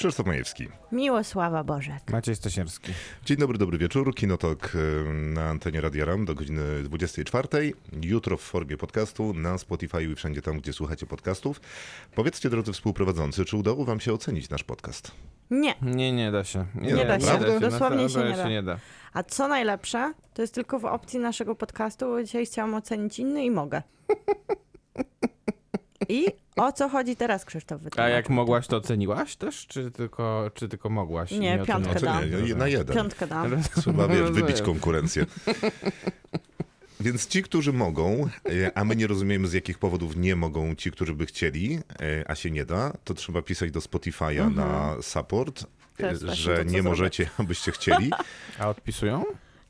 Krzysztof Majewski. Miłosława Bożek. Maciej Stasierski. Dzień dobry, dobry wieczór. Kinotok y, na antenie Radia Ram do godziny 24. Jutro w formie podcastu na Spotify i wszędzie tam, gdzie słuchacie podcastów. Powiedzcie, drodzy współprowadzący, czy udało wam się ocenić nasz podcast? Nie. Nie, nie da się. Nie da się. Prawda? Dosłownie się nie da. nie da. A co najlepsze, to jest tylko w opcji naszego podcastu, bo dzisiaj chciałam ocenić inny i mogę. I o co chodzi teraz, Krzysztof? A jak mogłaś, to oceniłaś też? Czy tylko, czy tylko mogłaś? i Nie, piątkę dam. Ocenię, na jeden. Piątkę dam. Trzeba, wiesz, wybić konkurencję. Więc ci, którzy mogą, e, a my nie rozumiemy z jakich powodów nie mogą ci, którzy by chcieli, e, a się nie da, to trzeba pisać do Spotify'a na support, Mhm. To jest e, że nie możecie, abyście chcieli. A odpisują?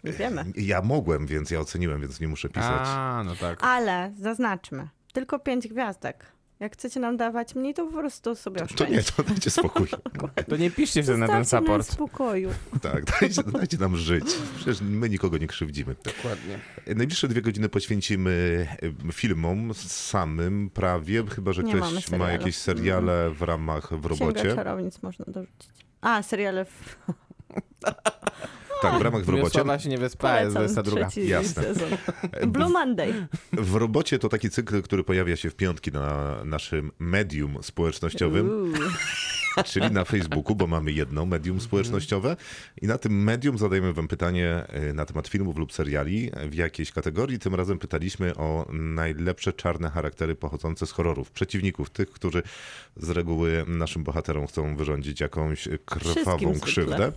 Nie wiemy. Ja mogłem, więc ja oceniłem, więc nie muszę pisać. A, no tak. Ale zaznaczmy, tylko pięć gwiazdek. Jak chcecie nam dawać mniej, to po prostu sobie To oszczędźcie. nie, to dajcie spokój. To nie piszcie wtedy na ten support. spokoju. Tak, dajcie, dajcie nam żyć. Przecież my nikogo nie krzywdzimy. Dokładnie. Najbliższe dwie godziny poświęcimy filmom samym prawie, chyba że Nie ktoś ma jakieś seriale w ramach w Księga robocie. czarownic można dorzucić. A, seriale w... Tak, w ramach w robocie. Wiosława się nie wyspa, jest Polecam 22. trzeci Jasne. sezon. Blue Monday. W robocie to taki cykl, który pojawia się w piątki na naszym medium społecznościowym, Uuu. Czyli na Facebooku, bo mamy jedno medium społecznościowe i na tym medium zadajemy wam pytanie e, na temat filmów lub seriali w jakiejś kategorii. Tym razem pytaliśmy o najlepsze czarne charaktery pochodzące z horrorów, przeciwników, tych, którzy z reguły naszym bohaterom chcą wyrządzić jakąś krwawą krzywdę.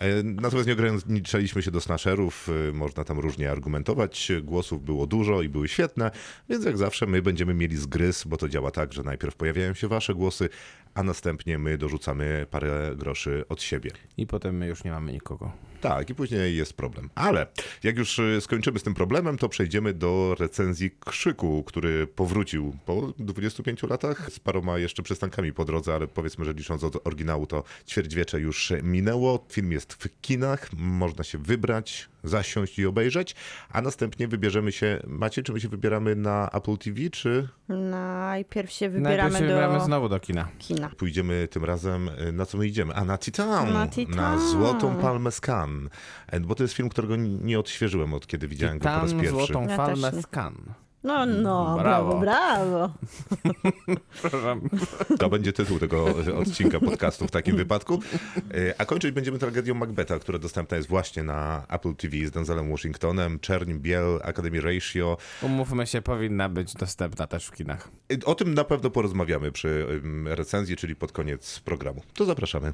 E, Natomiast nie ograniczaliśmy się do slasherów, e, można tam różnie argumentować. Głosów było dużo i były świetne, więc jak zawsze my będziemy mieli zgryz, bo to działa tak, że najpierw pojawiają się wasze głosy, a następnie my dorzucamy parę groszy od siebie. I potem my już nie mamy nikogo. Tak, i później jest problem. Ale jak już y, skończymy z tym problemem, to przejdziemy do recenzji Krzyku, który powrócił po 25 latach z paroma jeszcze przystankami po drodze, ale powiedzmy, że licząc od oryginału, to ćwierćwiecze już minęło. Film jest w kinach, można się wybrać, zasiąść i obejrzeć, a następnie wybierzemy się, macie, czy my się wybieramy na Apple TV, czy Najpierw się Najpierw wybieramy się do wybieramy znowu do kina. kina. pójdziemy tym razem, y, na co my idziemy? A na Titan, Na Titan. Złotą Palmę z Cannes, E, bo to jest film, którego nie odświeżyłem od kiedy widziałem go po raz pierwszy. złotą Ja też nie. skan. No, no, Brawo. brawo, brawo. To będzie tytuł tego odcinka podcastu w takim wypadku. E, A kończyć będziemy tragedią Macbeta, która dostępna jest właśnie na Apple TV z Denzelem Washingtonem, Czerń, Biel, Academy Ratio. Umówmy się, powinna być dostępna też w kinach. E, O tym na pewno porozmawiamy przy recenzji, czyli pod koniec programu. To zapraszamy.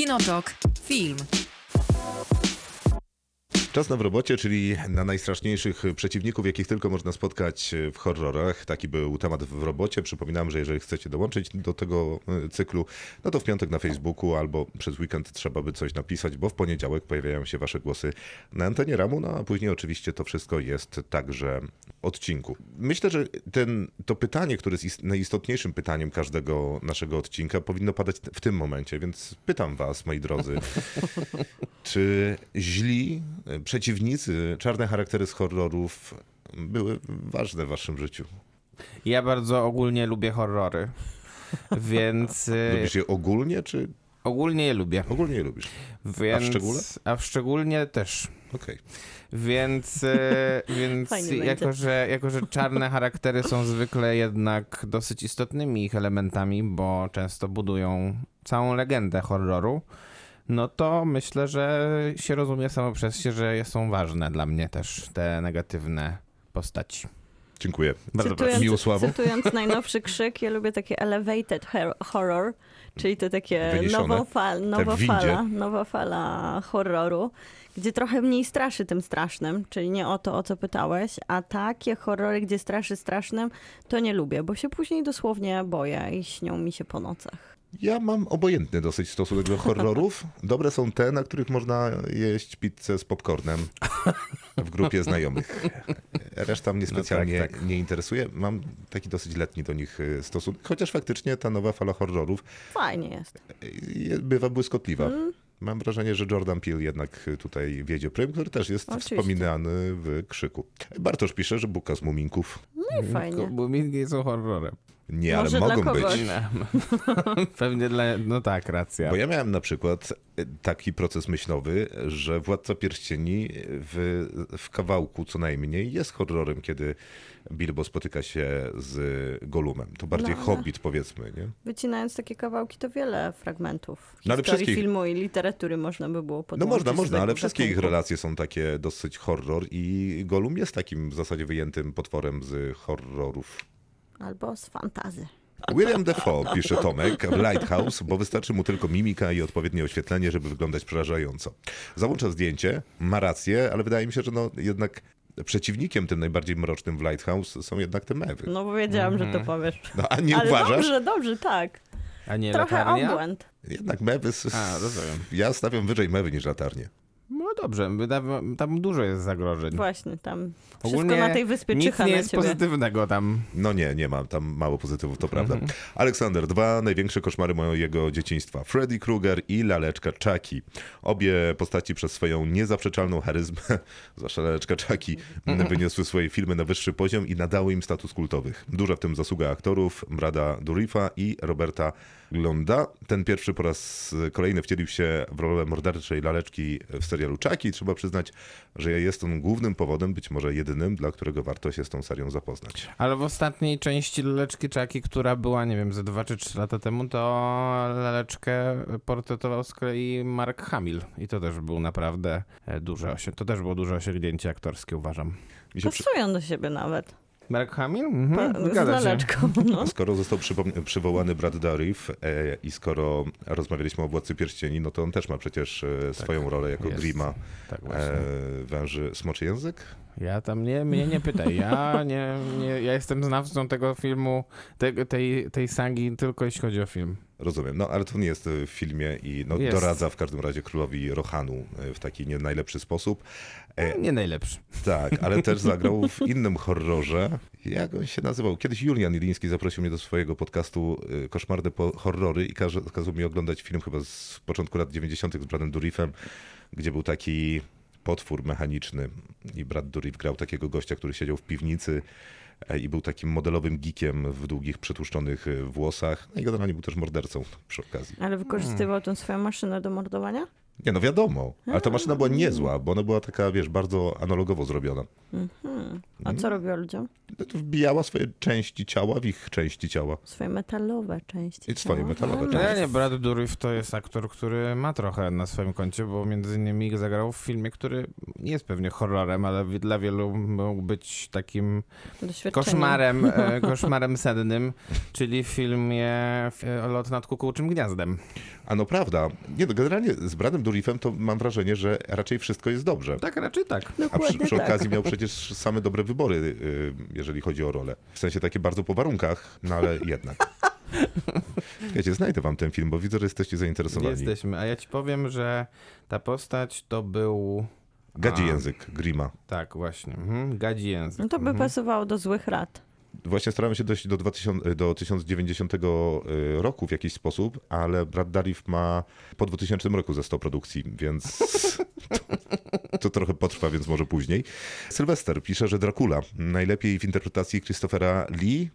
Kinotok. Film. Czas na w robocie, czyli na najstraszniejszych przeciwników, jakich tylko można spotkać w horrorach. Taki był temat w robocie. Przypominam, że jeżeli chcecie dołączyć do tego e, cyklu, no to w piątek na Facebooku albo przez weekend trzeba by coś napisać, bo w poniedziałek pojawiają się wasze głosy na antenie Ramu, no a później oczywiście to wszystko jest także w odcinku. Myślę, że ten, to pytanie, które jest ist- najistotniejszym pytaniem każdego naszego odcinka, powinno padać w tym momencie, więc pytam was, moi drodzy, czy źli przeciwnicy, czarne charaktery z horrorów były ważne w waszym życiu? Ja bardzo ogólnie lubię horrory. Więc y, Lubisz je ogólnie, czy ogólnie je lubię. ogólnie je lubisz? Więc, szczególe? A w szczególnie też. Okej. Więc, e, więc Fajnie jako, będzie. że, jako, że czarne charaktery są zwykle jednak dosyć istotnymi ich elementami, bo często budują całą legendę horroru, no to myślę, że się rozumie samo przez się, że są ważne dla mnie też te negatywne postaci. Dziękuję. Bardzo proszę. Cytując, Miłosławo? cytując najnowszy krzyk, ja lubię takie elevated horror, czyli to takie nową fal, nowa fala, nowa fala horroru, gdzie trochę mniej straszy tym strasznym, czyli nie o to, o co pytałeś, a takie horrory, gdzie straszy strasznym, to nie lubię, bo się później dosłownie boję i śnią mi się po nocach. Ja mam obojętny dosyć stosunek do horrorów. Dobre są te, na których można jeść pizzę z popcornem. w grupie znajomych. Reszta mnie specjalnie tak, tak. nie interesuje. Mam taki dosyć letni do nich y, stosunek, chociaż faktycznie ta nowa fala horrorów Fajnie jest. y, bywa błyskotliwa. Mm. Mam wrażenie, że Jordan Peele jednak tutaj wiedzie prym, który też jest Oczywiście. wspominany w krzyku. Bartosz pisze, że buka z muminków. No i fajnie. Bo Mingi są horrorem. Nie, Może ale dla mogą być. kogoś. Pewnie dla... No tak, racja. Bo ja miałem na przykład y, taki proces myślowy, że Władca Pierścieni w, w kawałku co najmniej jest horrorem, kiedy Bilbo spotyka się z Golumem. To bardziej No, Hobbit powiedzmy, nie? Wycinając takie kawałki, to wiele fragmentów No, ale historii wszystkich- filmu i literatury można by było No podłączyć. można, z można, tego ale wszystkie ich relacje są takie dosyć horror i Golum jest takim w zasadzie wyjętym potworem z horrorów. Albo z fantazy. William Defoe, pisze Tomek, w Lighthouse, bo wystarczy mu tylko mimika i odpowiednie oświetlenie, żeby wyglądać przerażająco. Załącza zdjęcie, ma rację, ale wydaje mi się, że no jednak przeciwnikiem tym najbardziej mrocznym w Lighthouse są jednak te mewy. No bo wiedziałam, że Mhm. to powiesz. No a nie ale uważasz? dobrze, dobrze, tak. A nie Trochę latarnia? obłęd. Jednak mewy... A, rozumiem. Ja stawiam wyżej mewy niż latarnie. No dobrze, wyda- tam dużo jest zagrożeń. Właśnie, tam wszystko Ogólnie na tej wyspie Nic czyha nie na jest ciebie. pozytywnego tam. No nie, nie ma tam mało pozytywów, to prawda. Mhm. Aleksander, dwa największe koszmary mojego dzieciństwa. Freddy Krueger i laleczka Chucky. Obie postaci przez swoją niezaprzeczalną charyzmę, zwłaszcza laleczka Chucky, Mhm. wyniosły swoje filmy na wyższy poziom i nadały im status kultowych. Duża w tym zasługa aktorów Brada Douriffa i Roberta Glonda. Ten pierwszy po raz kolejny wcielił się w rolę morderczej laleczki w serialu Chucky. Trzeba przyznać, że jest on głównym powodem, być może jedynym, dla którego warto się z tą serią zapoznać. Ale w ostatniej części Laleczki Czaki, która była, nie wiem, ze 2 czy 3 lata temu, to Laleczkę portretował z kolei Mark Hamill. I to też był naprawdę e, duże osiągnięcie. To też było duże osiągnięcie aktorskie, uważam. Mi się przy... Pasują do siebie nawet. Mark Hamill? Pa- Mhm, z zgadza się. laleczką. No. Skoro został przywołany Brad Dourif e, i skoro rozmawialiśmy o Władcy Pierścieni, no to on też ma przecież e, swoją rolę jako jest. Grima Tak właśnie. e, węży Smoczy Język. Ja tam nie, mnie nie pytaj. Ja nie, nie ja jestem znawcą tego filmu, te, tej, tej sagi tylko jeśli chodzi o film. Rozumiem, no ale to nie jest w filmie i no, Jest. doradza w każdym razie królowi Rohanu e, w taki nie najlepszy sposób. E, Nie najlepszy. tak, ale też zagrał w innym horrorze. Jak on się nazywał? Kiedyś Julian Iliński zaprosił mnie do swojego podcastu e, Koszmarne horrory i kazał mi oglądać film chyba z początku lat 90. z Bradem Dourifem, gdzie był taki potwór mechaniczny i Brad Dourif grał takiego gościa, który siedział w piwnicy e, i był takim modelowym geekiem w długich, przetłuszczonych e, włosach. No i generalnie był też mordercą przy okazji. Ale wykorzystywał tą swoją maszynę do mordowania? Nie, no wiadomo, ale ta maszyna była niezła, bo ona była taka, wiesz, bardzo analogowo zrobiona. Hmm. A co robiła ludziom? No to Wbijała swoje części ciała w ich części ciała. Swoje metalowe części. I swoje ciała. metalowe A, części. Generalnie Brad Dourif to jest aktor, który ma trochę na swoim koncie, bo między innymi zagrał w filmie, który nie jest pewnie horrorem, ale dla wielu mógł być takim koszmarem, e, koszmarem sennym, czyli w filmie e, Lot nad kukułczym gniazdem. A no prawda, nie, no generalnie z Bradem Dourifem to mam wrażenie, że raczej wszystko jest dobrze. Tak, raczej tak. A przy, przy tak. okazji miał przecież same dobre wybory, y, jeżeli chodzi o rolę. W sensie takie bardzo po warunkach, no ale jednak. Wiecie, znajdę wam ten film, bo widzę, że jesteście zainteresowani. Jesteśmy. A ja ci powiem, że ta postać to był... Gadzi A. język Grima. Tak, właśnie. Mhm. Gadzi język. No to by Mhm. pasowało do złych rad. Właśnie starałem się dojść do, 2000, do 1090 roku w jakiś sposób, ale Brad Dourif ma po 2000 roku ze 100 produkcji, więc to, to trochę potrwa, więc może później. Sylwester pisze, że Dracula najlepiej w interpretacji Christophera Lee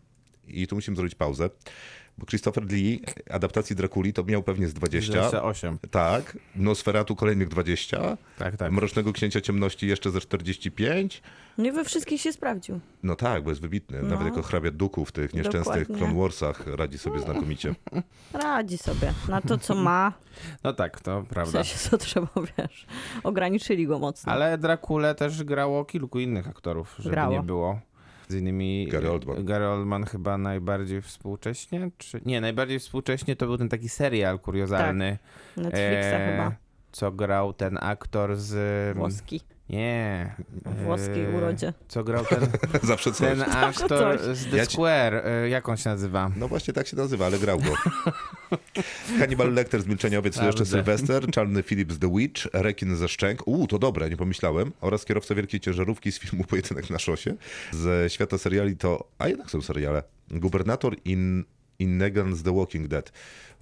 i tu musimy zrobić pauzę, bo Christopher Lee adaptacji Drakuli to miał pewnie z 20. 28. Tak, Nosferatu kolejnych 20, Tak, tak. Mrocznego Księcia Ciemności jeszcze ze 45, Nie we wszystkich się sprawdził. no tak, bo jest wybitny. No. Nawet jako hrabia duku w tych nieszczęsnych Dokładnie. Clone Warsach radzi sobie znakomicie. Radzi sobie na to, co ma. No tak, to W prawda. sensie, co trzeba, wiesz. Ograniczyli go mocno. Ale Drakule też grało kilku innych aktorów, żeby Grało. nie było. Z innymi Gary Oldman. Gary Oldman chyba najbardziej współcześnie, czy nie, najbardziej współcześnie to był ten taki serial kuriozalny. Netflixa e, chyba. Co grał ten aktor z Włoski. Nie. Włoskiej Eee, urodzie. Co grał ten, Zawsze coś. ten aktor z The Ja ci- Square? E, Jak on się nazywa? No właśnie tak się nazywa, ale grał go. Hannibal Lecter z Milczeniowiec, to jeszcze. Sylwester, Czarny Philip z The Witch, Rekin ze Szczęk, uuu, to dobre, nie pomyślałem, oraz kierowca wielkiej ciężarówki z filmu Pojedynek na szosie. Ze świata seriali to, a jednak są seriale, Gubernator in, in Negan z The Walking Dead.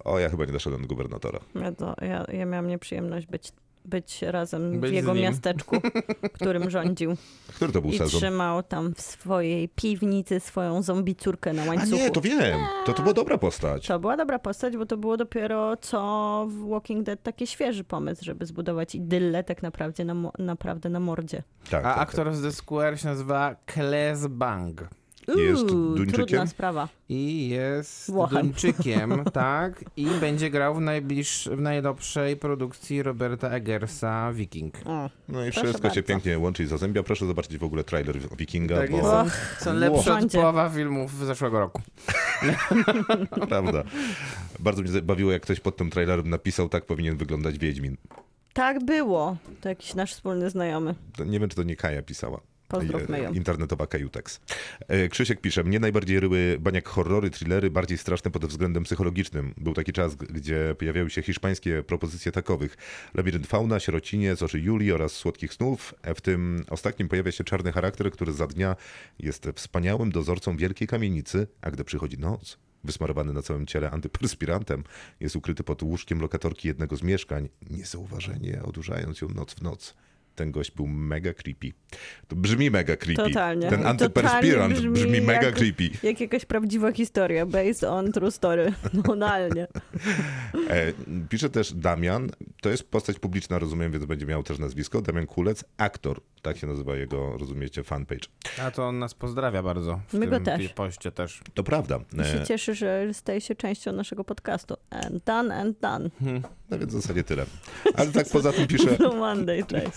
O, ja chyba nie doszedłem do gubernatora. Ja, to, ja, ja miałam nieprzyjemność być, być razem Być w jego miasteczku, którym rządził. Który to był I sezon? trzymał tam w swojej piwnicy swoją zombie córkę na A łańcuchu. nie, to wiem, to, to była dobra postać. To była dobra postać, bo to było dopiero co w Walking Dead taki świeży pomysł, żeby zbudować idyllę tak naprawdę na, naprawdę na mordzie. Tak, A tak, tak. aktor z The Square się nazywa Kles Bang. Jest Uuu, Duńczykiem? Trudna sprawa. I jest Włochem. Duńczykiem, tak. I będzie grał w, najbliż, w najlepszej produkcji Roberta Eggersa Viking. O, No i wszystko się bardzo. pięknie łączy i zazębia. Proszę zobaczyć w ogóle trailer Wikinga, Tak bo. Och, Są lepsze od połowa filmów z zeszłego roku. prawda. Bardzo mnie bawiło, jak ktoś pod tym trailerem napisał, tak powinien wyglądać Wiedźmin. tak było. To jakiś nasz wspólny znajomy. To Nie wiem, czy to nie Kaja pisała. Pozdrówmy ją. Internetowa Kajutex. E, Krzysiek pisze, mnie najbardziej ryły baniak horrory, thrillery, bardziej straszne pod względem psychologicznym. Był taki czas, gdzie pojawiały się hiszpańskie propozycje takowych. Labirynt Fauna, Sierocinie, z oczy Julii oraz Słodkich Snów. E, W tym ostatnim pojawia się czarny charakter, który za dnia jest wspaniałym dozorcą wielkiej kamienicy, a gdy przychodzi noc, wysmarowany na całym ciele antyperspirantem, jest ukryty pod łóżkiem lokatorki jednego z mieszkań, niezauważenie odurzając ją noc w noc. Ten gość był mega creepy. To brzmi mega creepy. Totalnie. Ten antyperspirant Totalnie brzmi, brzmi mega jak- creepy. Jak jakaś prawdziwa historia, based on true story. Tonalnie. E, pisze też Damian, to jest postać publiczna, rozumiem, więc będzie miał też nazwisko. Damian Kulec, aktor. Tak się nazywa jego, rozumiecie, fanpage. A to on nas pozdrawia bardzo. W My tym go też. poście też. To prawda. I się E, cieszy, że staje się częścią naszego podcastu. And done, and done. no więc w zasadzie tyle. Ale tak poza tym pisze, No Monday, cześć.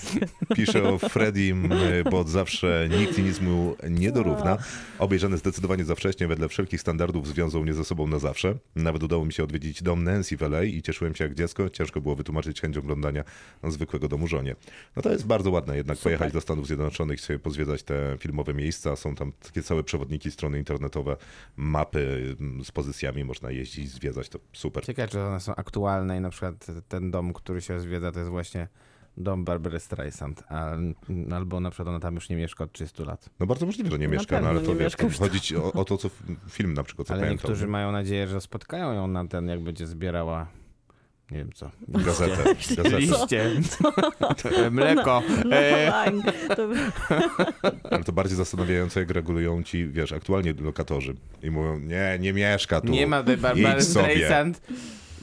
pisze o Fredim, bo od zawsze nikt nic mu nie dorówna. Obejrzany zdecydowanie za wcześnie, wedle wszelkich standardów związał mnie ze sobą na zawsze. Nawet udało mi się odwiedzić dom Nancy w LA i cieszyłem się jak dziecko. Ciężko było wytłumaczyć chęć oglądania zwykłego domu żonie. No to jest bardzo ładne jednak pojechać do Stanów Zjednoczonych, sobie pozwiedzać te filmowe miejsca. Są tam takie całe przewodniki, strony internetowe, mapy mm, z pozycjami, można jeździć, zwiedzać, to super. Ciekawe, czy one są aktualne i na przykład ten dom, który się zwiedza, to jest właśnie dom Barbary Streisand, a, albo na przykład ona tam już nie mieszka od 30 lat. No bardzo możliwe, że nie mieszka, no ale to wiesz, chodzi o, o to, co film na przykład, co Ale pamiętam. niektórzy mają nadzieję, że spotkają ją na ten, jak będzie zbierała, nie wiem co, Gazetę. gazetę. liście, mleko. E, No, fine. to, Ale to bardziej zastanawiające, jak regulują ci, wiesz, aktualnie lokatorzy i mówią, nie, nie mieszka tu. nie ma sobie. Streisand.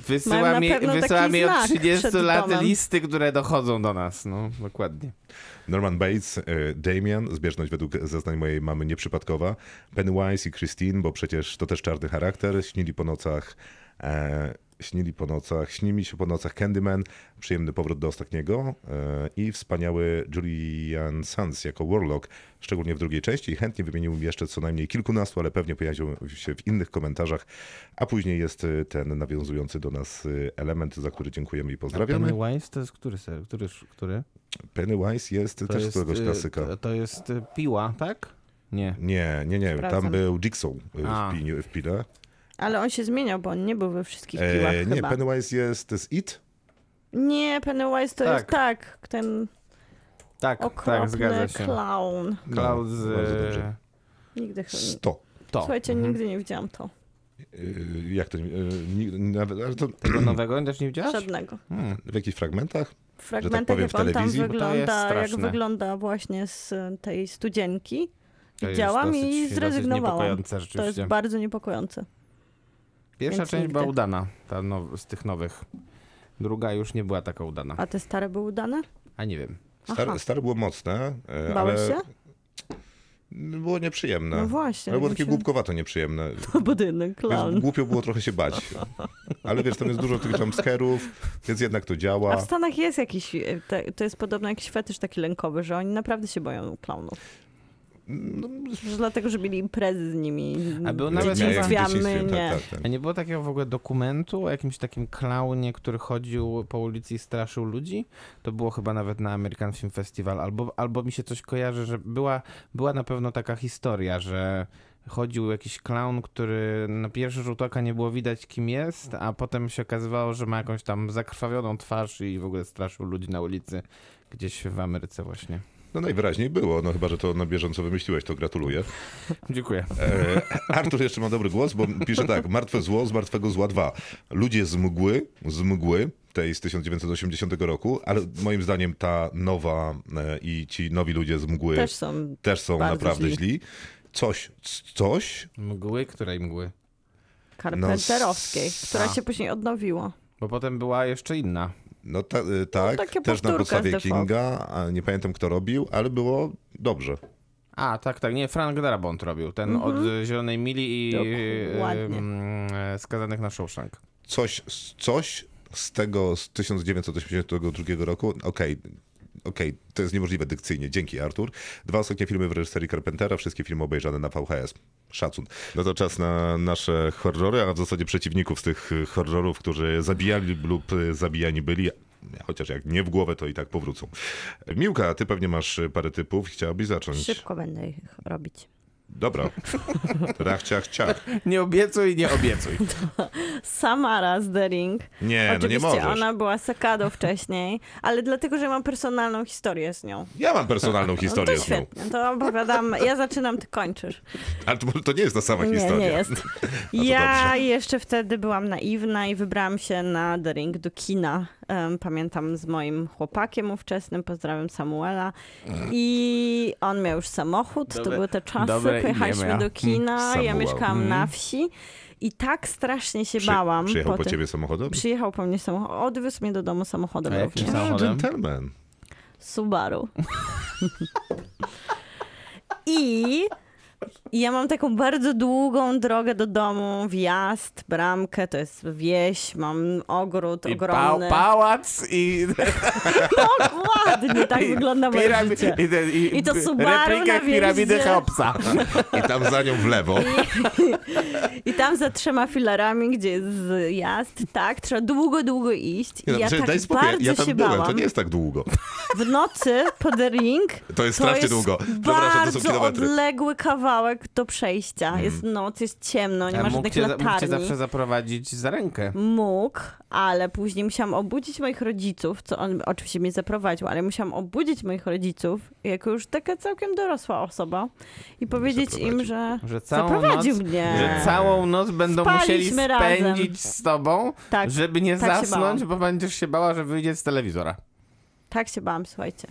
Wysyła mi, wysyła mi od znak 30 przed lat domem. listy, które dochodzą do nas. No, dokładnie. Norman Bates, y, Damian, zbieżność według zeznań mojej mamy nieprzypadkowa, Pennywise i Christine, bo przecież to też czarny charakter, śnili po nocach, e, śnili po nocach, śni mi się po nocach Candyman, przyjemny powrót do ostatniego e, i wspaniały Julian Sands jako Warlock, szczególnie w drugiej części i chętnie wymieniłbym jeszcze co najmniej kilkunastu, ale pewnie pojawią się w innych komentarzach, a później jest y, ten nawiązujący do nas y, element, za który dziękujemy i pozdrawiamy. Pennywise to jest który ser? Który? który? Pennywise jest To też z jest, któregoś klasyka. To, jest piła, tak? Nie. Nie, nie, nie. Tam był Jigsaw w, pini- w Pile. Ale on się zmieniał, bo on nie był we wszystkich piłach E, nie, chyba. Pennywise jest z It. Nie, Pennywise to Tak. jest tak, ten Tak, tak, okropny zgadza się. clown. No, z... bardzo dobrze. Nigdy chyba. 100. To. Słuchajcie, Mhm. nigdy nie widziałam to. Y, Jak to? y, ale to Tego nowego też nie widziałaś? Żadnego. Hmm. w jakichś fragmentach? W fragmentach, powiem, jak w on tam to jest wygląda, jak wygląda właśnie z e, tej studzienki, To jest widziałam dosyć- i zrezygnowałam. niepokojące To jest bardzo niepokojące. Pierwsza więc część nigdy. była udana, ta now, z tych nowych. Druga już nie była taka udana. A te stare były udane? A nie wiem. Aha. Stare, stare było mocne, e, Bałeś ale się? było nieprzyjemne. No właśnie. Ale było tak takie się- głupkowato nieprzyjemne. Budynek, Więc clown. głupio było trochę się bać. Ale wiesz, tam jest dużo tych jumpscarów, więc jednak to A działa. w Stanach jest jakiś, e, te, to jest podobno jakiś fetysz taki lękowy, że oni naprawdę się boją klaunów. Że dlatego, że mieli imprezy z nimi. A był w nawet- my dzieciństwie, nie. tak, tak, tak. A nie było takiego w ogóle dokumentu o jakimś takim klaunie, który chodził po ulicy i straszył ludzi? To było chyba nawet na American Film Festival, albo, albo mi się coś kojarzy, że była, była na pewno taka historia, że chodził jakiś klaun, który na pierwszy rzut oka nie było widać kim jest, a potem się okazywało, że ma jakąś tam zakrwawioną twarz i w ogóle straszył ludzi na ulicy gdzieś w Ameryce właśnie. No najwyraźniej było, no chyba, że to na bieżąco wymyśliłeś, to gratuluję. Dziękuję. E, Artur jeszcze ma dobry głos, bo pisze tak, Martwe zło z Martwego Zła 2. Ludzie z mgły, z mgły, tej z 1980 roku, ale moim zdaniem ta nowa e, i ci nowi ludzie z mgły Też są. też są naprawdę źli. źli. Coś, coś, Mgły? Której mgły? Karpenterowskiej, No, która a. się później odnowiła. Bo potem była jeszcze inna. No ta, e, tak, takie też na podstawie. Kinga, a nie pamiętam kto robił, ale było dobrze. A, tak, tak. Nie, Frank Darabont robił. Ten od e, Zielonej Mili i Dokładnie. e, Skazanych na Shawshank. Coś, coś z tego z 1982 roku, okej, okej, to jest niemożliwe dykcyjnie, dzięki Artur. Dwa ostatnie filmy w reżyserii Carpentera, wszystkie filmy obejrzane na VHS. Szacun. No to czas na nasze horrory, a w zasadzie przeciwników z tych y, horrorów, którzy zabijali lub y, zabijani byli, chociaż jak nie w głowę, to i tak powrócą. Miłka, ty pewnie masz parę typów, chciałabyś zacząć. Szybko będę ich robić. Dobra. Rach, ciach, ciach. Nie obiecuj, nie obiecuj. Samara z The Ring. Nie, no nie Oczywiście możesz. ona była sakadą wcześniej, ale dlatego, że mam personalną historię z nią. Ja mam personalną No historię to z nią. świetnie, to opowiadam, ja zaczynam, ty kończysz. Ale to, to nie jest ta sama Nie, historia. nie jest. Ja dobrze. jeszcze wtedy byłam naiwna i wybrałam się na The Ring do kina. Pamiętam z moim chłopakiem ówczesnym, pozdrawiam Samuela. I on miał już samochód, to Dobre- były te czasy, dobre pojechaliśmy imię. do kina, ja Samuel. mieszkałam na wsi i tak strasznie się Przy- bałam. Przyjechał po tym- ciebie samochodem? Przyjechał po mnie samochód, odwiózł mnie do domu samochodem. A jakim samochodem? Gentleman. Subaru. I ja mam taką bardzo długą drogę do domu, wjazd, bramkę, to jest wieś, mam ogród I pa ogromny. pałac i, Dokładnie, tak wygląda moje pirami- życie. i, te- i, I to Subaru na piramidy. Cheopsa. I tam za nią w lewo. I tam za trzema filarami, gdzie jest zjazd, tak, trzeba długo, długo iść. I no, ja tak daj spokój, bardzo ja tam się byłem, bałam. to nie jest tak długo. W nocy po The Ring To jest strasznie długo. Przepraszam, to bardzo są kilometry. odległy kawałek do przejścia. Mm. Jest noc, jest ciemno, nie A ma mógł żadnych cię, mógł cię latarni. zawsze zaprowadzić za rękę. Mógł, ale później musiałam obudzić moich rodziców, co on oczywiście mnie zaprowadził, ale musiałam obudzić moich rodziców, jako już taka całkiem dorosła osoba i powiedzieć im, że Że całą zaprowadził noc, mnie. że całą noc będą Spaliśmy musieli razem. spędzić z tobą, Tak, żeby nie tak zasnąć, bo będziesz się bała, że wyjdzie z telewizora. tak się bałam, słuchajcie.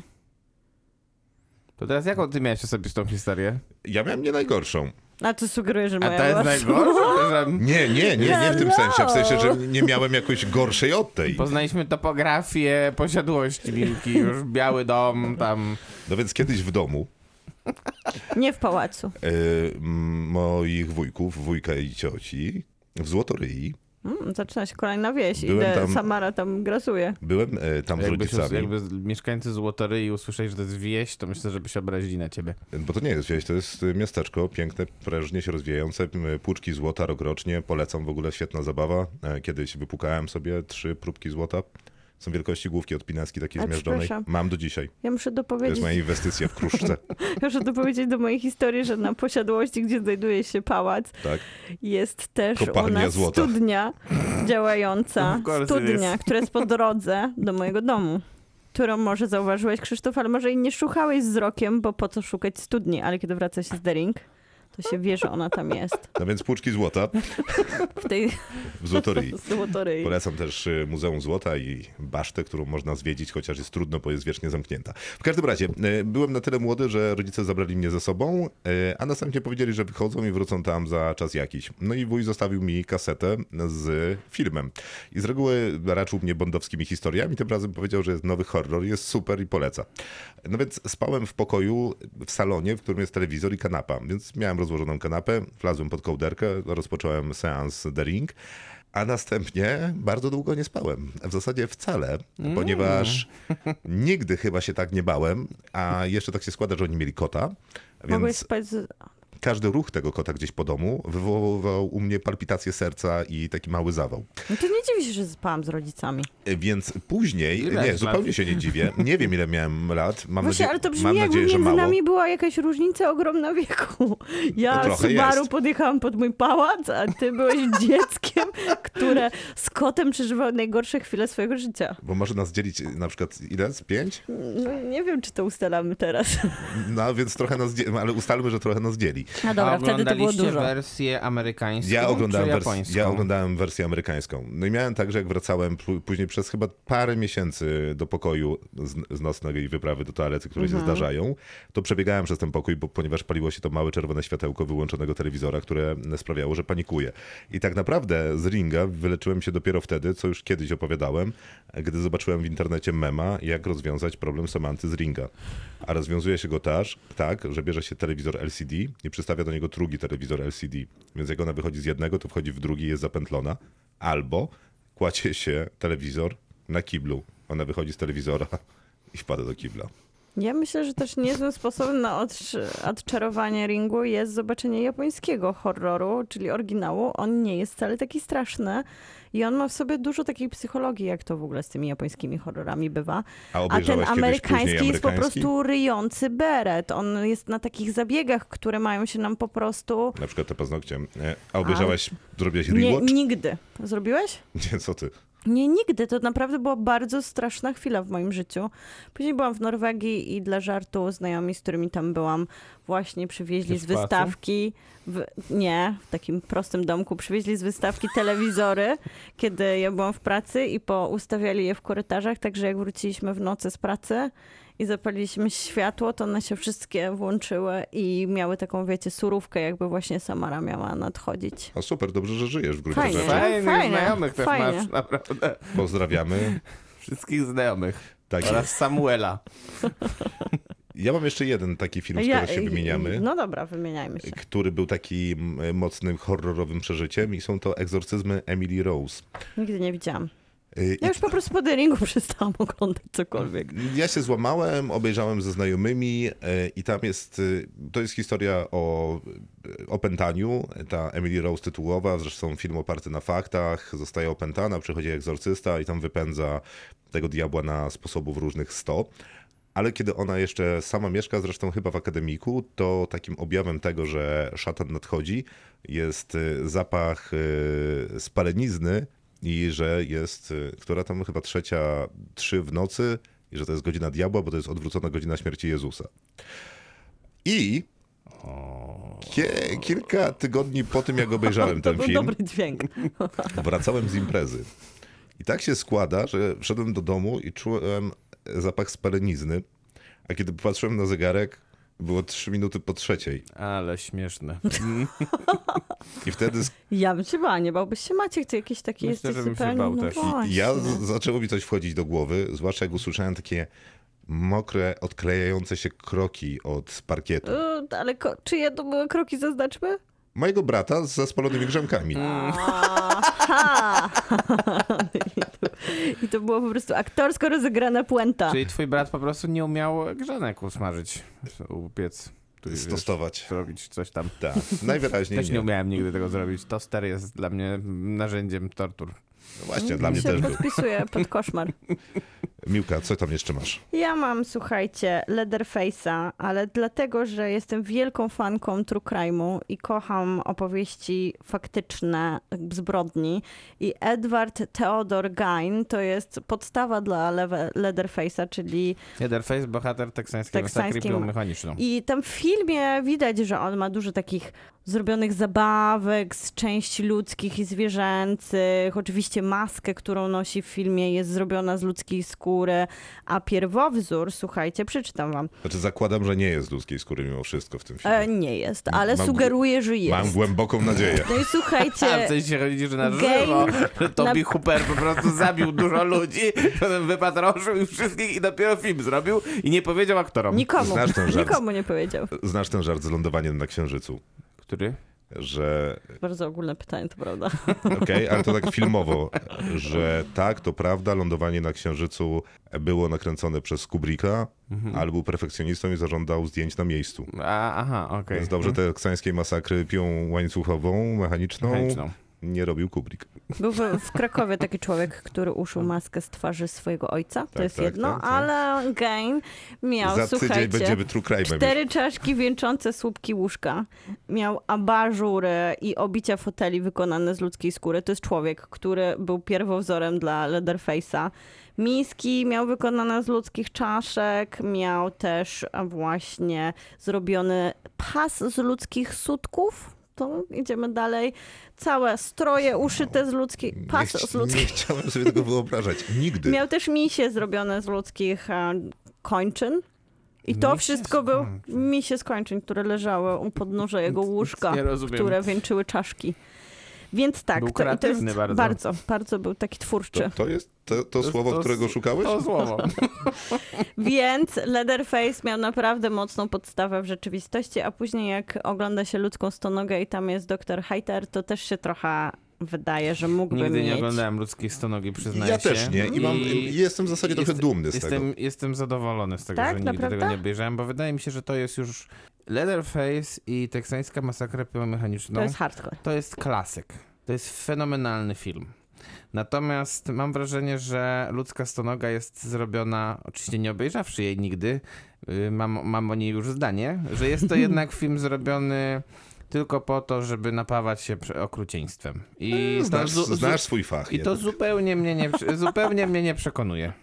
To teraz jaką ty miałeś osobistą historię? Ja miałem nie najgorszą. A to sugeruje, że A moja to jest najgorsze, że Nie, nie, nie, nie w tym sensie. W sensie, że nie miałem jakoś gorszej od tej. poznaliśmy topografię posiadłości Milki, już biały dom, tam... No więc kiedyś w domu Nie w pałacu. e, moich wujków, wujka i cioci w Złotoryi Mm, zaczyna się kolejna wieś. Byłem Idę, tam- Samara tam grasuje. byłem e, tam z Jakby, rodzicami. jakby mieszkańcy Złotoryi usłyszeli, że to jest wieś, to myślę, że by się obrazili na ciebie. Bo to nie jest wieś, to jest y, miasteczko, piękne, prężnie się rozwijające, m, puczki złota rokrocznie, polecam w ogóle, świetna zabawa. E, Kiedyś wypukałem sobie trzy próbki złota. Są wielkości główki od pineski takiej A, zmiażdżonej. Mam do dzisiaj. Ja muszę To dopowiedzieć, jest moja inwestycja w kruszce. muszę dopowiedzieć do mojej historii, że na posiadłości, gdzie znajduje się pałac, Tak? jest też u nas złota. studnia działająca. It Studnia, is. która jest po drodze do mojego domu. Którą może zauważyłeś, Krzysztof, ale może i nie szukałeś wzrokiem, bo po co szukać studni, ale kiedy wraca się z Dering, to się wie, że ona tam jest. No więc puczki złota W tej w Złotoryi. złotoryi. Polecam też y, Muzeum Złota i basztę, którą można zwiedzić, chociaż jest trudno, bo jest wiecznie zamknięta. W każdym razie, y, byłem na tyle młody, że rodzice zabrali mnie ze sobą, y, a następnie powiedzieli, że wychodzą i wrócą tam za czas jakiś. No i wuj zostawił mi kasetę z filmem. I z reguły raczył mnie bondowskimi historiami, tym razem powiedział, że jest nowy horror, jest super i poleca. No więc spałem w pokoju, w salonie, w którym jest telewizor i kanapa, więc miałem rozłożoną kanapę, wlazłem pod kołderkę, rozpocząłem seans The Ring, a następnie bardzo długo nie spałem. W zasadzie wcale, ponieważ nigdy chyba się tak nie bałem, a jeszcze tak się składa, że oni mieli kota. Mogłeś Więc spać z... każdy ruch tego kota gdzieś po domu wywoływał u mnie palpitację serca i taki mały zawał. No to nie dziwi się, że spałam z rodzicami. E, Więc później, Ile nie, masz lat? zupełnie się nie dziwię. Nie wiem, ile miałem lat. Mam Właśnie, nadzieję, ale to brzmi mam nadzieję że między mało. nami była jakaś różnica ogromna wieku. Ja No Subaru jest. podjechałam pod mój pałac, a ty byłeś dzieckiem, które z kotem przeżywało najgorsze chwile swojego życia. Bo może nas dzielić na przykład ile? Z pięć? No, nie wiem, czy to ustalamy teraz. No więc trochę nas dzieli, ale ustalmy, że trochę nas dzieli. No dobra, A wtedy to było dużo. wersję amerykańską Ja oglądałem, czy japońską? ja oglądałem wersję amerykańską. No i miałem tak, że jak wracałem pó- później przez chyba parę miesięcy do pokoju z, z nocnej wyprawy do toalety, które Mhm. się zdarzają, to przebiegałem przez ten pokój, bo, ponieważ paliło się to małe czerwone światełko wyłączonego telewizora, które sprawiało, że panikuję. I tak naprawdę z ringa wyleczyłem się dopiero wtedy, co już kiedyś opowiadałem, gdy zobaczyłem w internecie mema, jak rozwiązać problem Samanty z ringa. A rozwiązuje się go też tak, że bierze się telewizor LCD i przystawia do niego drugi telewizor LCD. Więc jak ona wychodzi z jednego, to wchodzi w drugi jest zapętlona. Albo kładzie się telewizor na kiblu. Ona wychodzi z telewizora i wpada do kibla. Ja myślę, że też niezłym sposobem na odcz- odczarowanie ringu jest zobaczenie japońskiego horroru, czyli oryginału. On nie jest wcale taki straszny i on ma w sobie dużo takiej psychologii, jak to w ogóle z tymi japońskimi horrorami bywa. A A ten amerykański jest po prostu ryjący beret. On jest na takich zabiegach, które mają się nam po prostu... Na przykład te paznokcie. Nie. A obejrzałaś, zrobiłeś Nie, rewatch? nigdy. Zrobiłeś? Nie, co ty? Nie, nigdy. To naprawdę była bardzo straszna chwila w moim życiu. Później byłam w Norwegii i dla żartu znajomi, z którymi tam byłam, właśnie przywieźli z wystawki. W, nie, w takim prostym domku przywieźli z wystawki telewizory, kiedy ja byłam w pracy i poustawiali je w korytarzach, także jak wróciliśmy w nocy z pracy i zapaliliśmy światło, to one się wszystkie włączyły i miały taką, wiecie, surówkę, jakby właśnie Samara miała nadchodzić. O super, dobrze, że żyjesz w gruncie Fajnie. rzeczy. Fajnych Fajnie, znajomych też fajnie. masz, naprawdę. Pozdrawiamy. Wszystkich znajomych. Tak Oraz Samuela. Ja mam jeszcze jeden taki film, skoro się wymieniamy. No dobra, wymieniajmy się. który był takim mocnym, horrorowym przeżyciem i są to egzorcyzmy Emily Rose. Nigdy nie widziałam. Y, Ja już po prostu po deringu przestałam oglądać cokolwiek. ja się złamałem, obejrzałem ze znajomymi e, i tam jest, y, to jest historia o opętaniu. Ta Emily Rose tytułowa, zresztą film oparty na faktach, zostaje opętana, przychodzi egzorcysta i tam wypędza tego diabła na sposobów różnych sto. Ale kiedy ona jeszcze sama mieszka, zresztą chyba w akademiku, to takim objawem tego, że szatan nadchodzi, jest y, zapach y, spalenizny i że jest, y, która tam chyba trzecia, trzy w nocy i że to jest godzina diabła, bo to jest odwrócona godzina śmierci Jezusa. I kie, kilka tygodni po tym, jak obejrzałem To ten był film, dobry dźwięk. wracałem z imprezy. I tak się składa, że wszedłem do domu i czułem zapach spalenizny, a kiedy patrzyłem na zegarek, było trzy minuty po trzeciej. Ale śmieszne. I wtedy Ja bym się bała, nie bałbyś się Maciek, ty jakiś taki Myślę, jesteś zupełnie... bał no też. I- ja zaczęło mi coś wchodzić do głowy, zwłaszcza jak usłyszałem takie mokre, odklejające się kroki od parkietu. Ale ko- czyje to były kroki, zaznaczmy? Mojego brata z zaspalonymi grzemkami. Aha! I, to, było po prostu aktorsko rozegrana puenta. Czyli twój brat po prostu nie umiał grzanek usmażyć, upiec. tu wiesz, Stostować. Zrobić coś tam. Tak, najwyraźniej Też nie nie. umiałem nigdy tego zrobić. Toster jest dla mnie narzędziem tortur. No właśnie, dla mnie też był. podpisuję pod koszmar. Miłka, co tam jeszcze masz? Ja mam, słuchajcie, Leatherface'a, ale dlatego, że jestem wielką fanką true crime'u i kocham opowieści faktyczne zbrodni. I Edward Theodore Gain to jest podstawa dla Leatherface'a, czyli Leatherface, bohater teksańskiej masakry Teksańskim- biomechaniczną. I tam w filmie widać, że on ma dużo takich zrobionych zabawek z części ludzkich i zwierzęcych. Oczywiście maskę, którą nosi w filmie jest zrobiona z ludzkiej skóry, a pierwowzór, słuchajcie, przeczytam wam, Znaczy zakładam, że nie jest ludzkiej skóry mimo wszystko w tym filmie. e, nie jest, ale Mam- sugeruje, że Mam jest. głęboką nadzieję. No i A w słuchajcie, sensie chodzi, że na żywo, że Toby na- Hooper po prostu zabił dużo ludzi, potem wypatroszył ich wszystkich i dopiero film zrobił i nie powiedział aktorom. nikomu, Znasz ten żart. nikomu nie powiedział. Znasz ten żart z lądowaniem na Księżycu? Który? Że Bardzo ogólne pytanie, to prawda. Okej, ale to tak filmowo, że tak, to prawda, lądowanie na Księżycu było nakręcone przez Kubricka, Mhm. ale był perfekcjonistą i zażądał zdjęć na miejscu. A, aha, okej. Więc dobrze, te teksańskie masakry piłą łańcuchową, mechaniczną, Mechaniczną. Nie robił Kubrick. Był w, w Krakowie taki człowiek, który uszył maskę z twarzy swojego ojca. To Tak, jest tak, jedno, tak, tak. ale Gain miał, Za słuchajcie, będziemy true cztery czaszki wieńczące słupki łóżka. Miał abażury i obicia foteli wykonane z ludzkiej skóry. To jest człowiek, który był pierwowzorem dla Leatherface'a. Miski miał wykonane z ludzkich czaszek, miał też właśnie zrobiony pas z ludzkich sutków. To idziemy dalej. Całe stroje uszyte z ludzkiej, pas nie, z nie ludzkich chciałem sobie tego wyobrażać. Nigdy. Miał też misie zrobione z ludzkich e, kończyn. I to Misie wszystko był misie z kończyn, które leżały u podnóża jego łóżka, Nie które wieńczyły czaszki. Więc tak, Był to, to jest bardzo. bardzo, bardzo był taki twórczy. To, to jest to, to słowo, to- którego szukałeś? To słowo. Więc Leatherface miał naprawdę mocną podstawę w rzeczywistości, a później jak ogląda się ludzką stonogę i tam jest doktor Heiter, to też się trochę wydaje, że mógłby Nigdy mieć. nie oglądałem ludzkiej stonogi, przyznaję Ja się. też nie i, mam, i jestem w zasadzie trochę jest- dumny z jestem, tego. Jestem zadowolony z tego, Tak? że nigdy Naprawdę? tego nie obejrzałem, bo wydaje mi się, że to jest już Leatherface i teksańska masakra pyłomechaniczną. To jest hardcore. To jest klasyk. To jest fenomenalny film. Natomiast mam wrażenie, że ludzka stonoga jest zrobiona, oczywiście nie obejrzawszy jej nigdy, yy, mam, mam o niej już zdanie, że jest to jednak film zrobiony tylko po to, żeby napawać się okrucieństwem. I to Znasz, znasz swój fach. i to jednak. zupełnie mnie nie, zupełnie mnie nie przekonuje.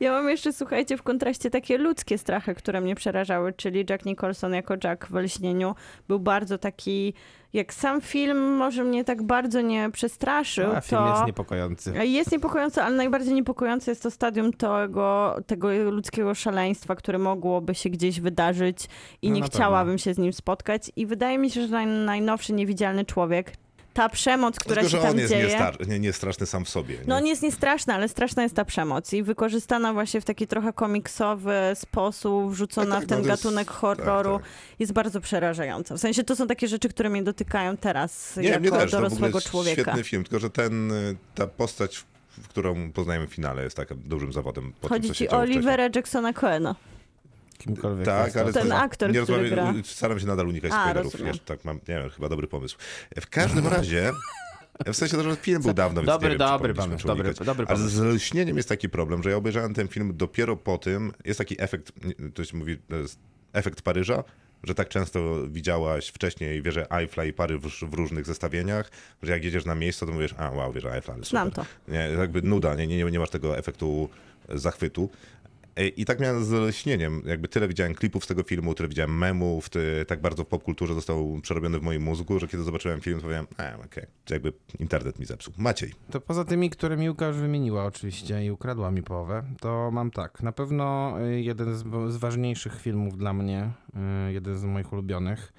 Ja mam jeszcze, słuchajcie, w kontraście takie ludzkie strachy, które mnie przerażały, czyli Jack Nicholson jako Jack w Lśnieniu był bardzo taki, jak sam film może mnie tak bardzo nie przestraszył, A film to... jest niepokojący. Jest niepokojące, ale najbardziej niepokojące jest to stadium tego, tego ludzkiego szaleństwa, które mogłoby się gdzieś wydarzyć i No nie chciałabym się z nim spotkać. I wydaje mi się, że naj, najnowszy Niewidzialny Człowiek, ta przemoc, która Tylko, się tam on jest dzieje... niestar- nie, nie straszny sam w sobie. Nie? No on jest niestraszny, ale straszna jest ta przemoc i wykorzystana właśnie w taki trochę komiksowy sposób, wrzucona Tak, tak, w ten no to jest- gatunek horroru, tak, jest bardzo przerażająca. W sensie to są takie rzeczy, które mnie dotykają teraz Nie, jako mnie też. Ogóle dorosłego jest człowieka. świetny film, tylko że ten, y, ta postać, którą poznajemy w finale jest takim dużym zawodem po Chodzi tym, co się ci. Olivera Jacksona Coena. Kimkolwiek Tak, ale. Ten to- aktor, nie który gra. Staram się nadal unikać spoilerów. Ja, tak mam, nie wiem, chyba dobry pomysł. W każdym razie, w sensie, że film był dawno, więc Dobry, nie wiem, dobry czy dobry- unikać. dobry Ale z lśnieniem jest taki problem, że ja obejrzałem ten film dopiero po tym, jest taki efekt, się mówi, efekt Paryża, że tak często widziałaś wcześniej wieżę Eiffla i Pary w, w różnych zestawieniach, że jak jedziesz na miejsce, to mówisz, a wow, wieża Eiffla, ale super. Znam to. Nie, jakby nuda, nie, nie, nie masz tego efektu zachwytu. E, I tak miałem z lśnieniem. Jakby tyle widziałem klipów z tego filmu, tyle widziałem memów, ty, tak bardzo w popkulturze został przerobiony w moim mózgu, że kiedy zobaczyłem film, to powiedziałem, a okej, Czy jakby internet mi zepsuł. Maciej. To poza tymi, które Miłka już wymieniła oczywiście i ukradła mi połowę, to mam tak. Na pewno y, jeden z, z ważniejszych filmów dla mnie, y, jeden z moich ulubionych,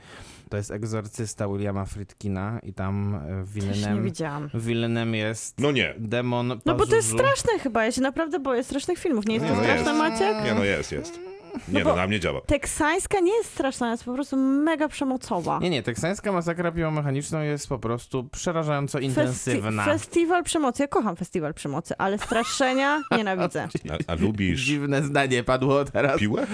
to jest Egzorcysta Williama Friedkina i tam Też nie Willenem, widziałam. Willenem jest No nie. demon No bo to jest Pazuzu. straszne chyba, ja się naprawdę boję strasznych filmów. Nie jest Nie, to no straszne, jest. Maciek? Nie, no jest, jest. Nie, bo- no na mnie działa. Teksańska nie jest straszna, jest po prostu mega przemocowa. Nie, nie, teksańska masakra piłomechaniczną jest po prostu przerażająco intensywna. Festi- festiwal przemocy. Ja kocham festiwal przemocy, ale straszenia nienawidzę. A, a lubisz Dziwne zdanie padło teraz. piłę?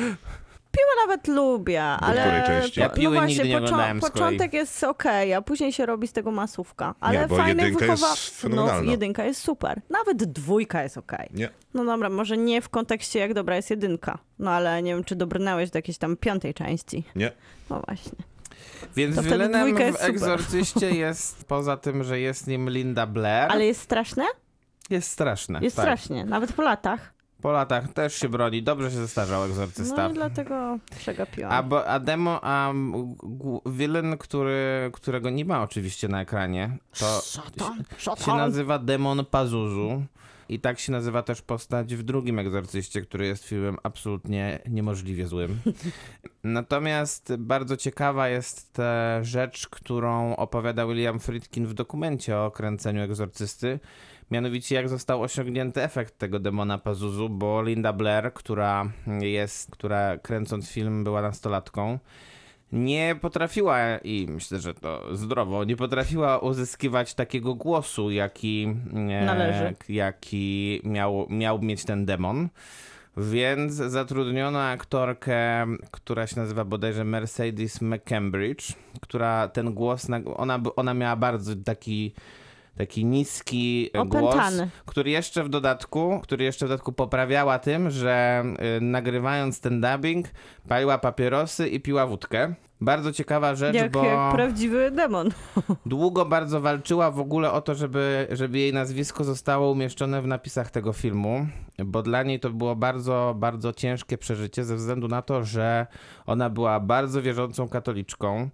Nawet lubię, ale... której części? Ja piły no nigdy właśnie, nie oglądałem z kolei. Początek jest okej, a później się robi z tego masówka. Ale bo fajny jedynka jest wychowa... fenomenalna. No, jedynka jest super. Nawet dwójka jest okej. Nie. No dobra, może nie w kontekście jak dobra jest jedynka. No ale nie wiem, czy dobrnęłeś do jakiejś tam piątej części. Nie. No właśnie. Więc To wtedy Willenem dwójka w jest super. Egzorcyście jest, poza tym, że jest nim Linda Blair, Ale jest straszne? jest straszne. Jest tak. strasznie. Nawet po latach. Po latach też się broni, dobrze się zestarzał No Egzorcysta. i dlatego przegapiłam. A, bo, a demo, a villain, który, którego nie ma oczywiście na ekranie, to Szatan, się szatan. nazywa Demon Pazuzu. I tak się nazywa też postać w drugim egzorcyście, który jest filmem absolutnie niemożliwie złym. Natomiast bardzo ciekawa jest ta rzecz, którą opowiada William Friedkin w dokumencie o kręceniu egzorcysty. Mianowicie jak został osiągnięty efekt tego demona Pazuzu, bo Linda Blair, która jest, która kręcąc film była nastolatką, nie potrafiła, i myślę, że to zdrowo, nie potrafiła uzyskiwać takiego głosu, jaki, e, Należy. jaki miał, miał mieć ten demon. Więc zatrudniono aktorkę, która się nazywa bodajże Mercedes McCambridge, która ten głos, ona, ona miała bardzo taki, taki niski e, głos, Opętany. który jeszcze w dodatku, który jeszcze w dodatku poprawiała tym, że y, nagrywając ten dubbing paliła papierosy i piła wódkę. Bardzo ciekawa rzecz, Jak, bo jak prawdziwy demon. długo bardzo walczyła w ogóle o to, żeby, żeby jej nazwisko zostało umieszczone w napisach tego filmu, bo dla niej to było bardzo, bardzo ciężkie przeżycie ze względu na to, że ona była bardzo wierzącą katoliczką,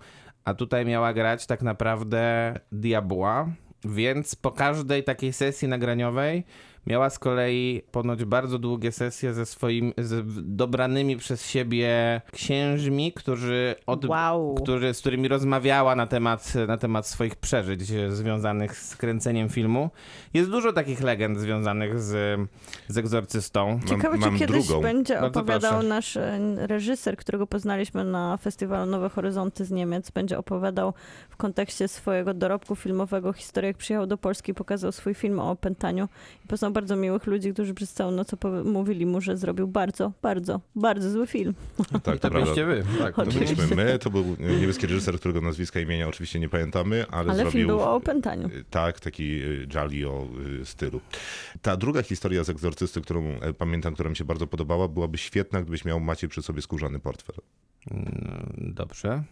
a tutaj miała grać tak naprawdę diabła, więc po każdej takiej sesji nagraniowej miała z kolei ponoć bardzo długie sesje ze swoimi z dobranymi przez siebie księżmi, którzy od, Wow. którzy, z którymi rozmawiała na temat, na temat swoich przeżyć e, związanych z kręceniem filmu. Jest dużo takich legend związanych z, z egzorcystą. Ciekawe, mam czy kiedyś drugą. będzie opowiadał proszę. nasz e, reżyser, którego poznaliśmy na festiwalu Nowe Horyzonty z Niemiec, będzie opowiadał w kontekście swojego dorobku filmowego historię, jak przyjechał do Polski, pokazał swój film o opętaniu i poznał bardzo miłych ludzi, którzy przez całą noc mówili mu, że zrobił bardzo, bardzo, bardzo zły film. Tak, to To prawda. byliście wy. Tak, To Oczywiście. byliśmy my, to był niebieski reżyser, którego nazwiska i imienia oczywiście nie pamiętamy, ale, Ale zrobił... film był o opętaniu. Tak, taki y, Jali o y, stylu. Ta druga historia z egzorcysty, którą pamiętam, która mi się bardzo podobała, byłaby świetna, gdybyś miał Maciej przy sobie skórzany portfel. Mm, Dobrze.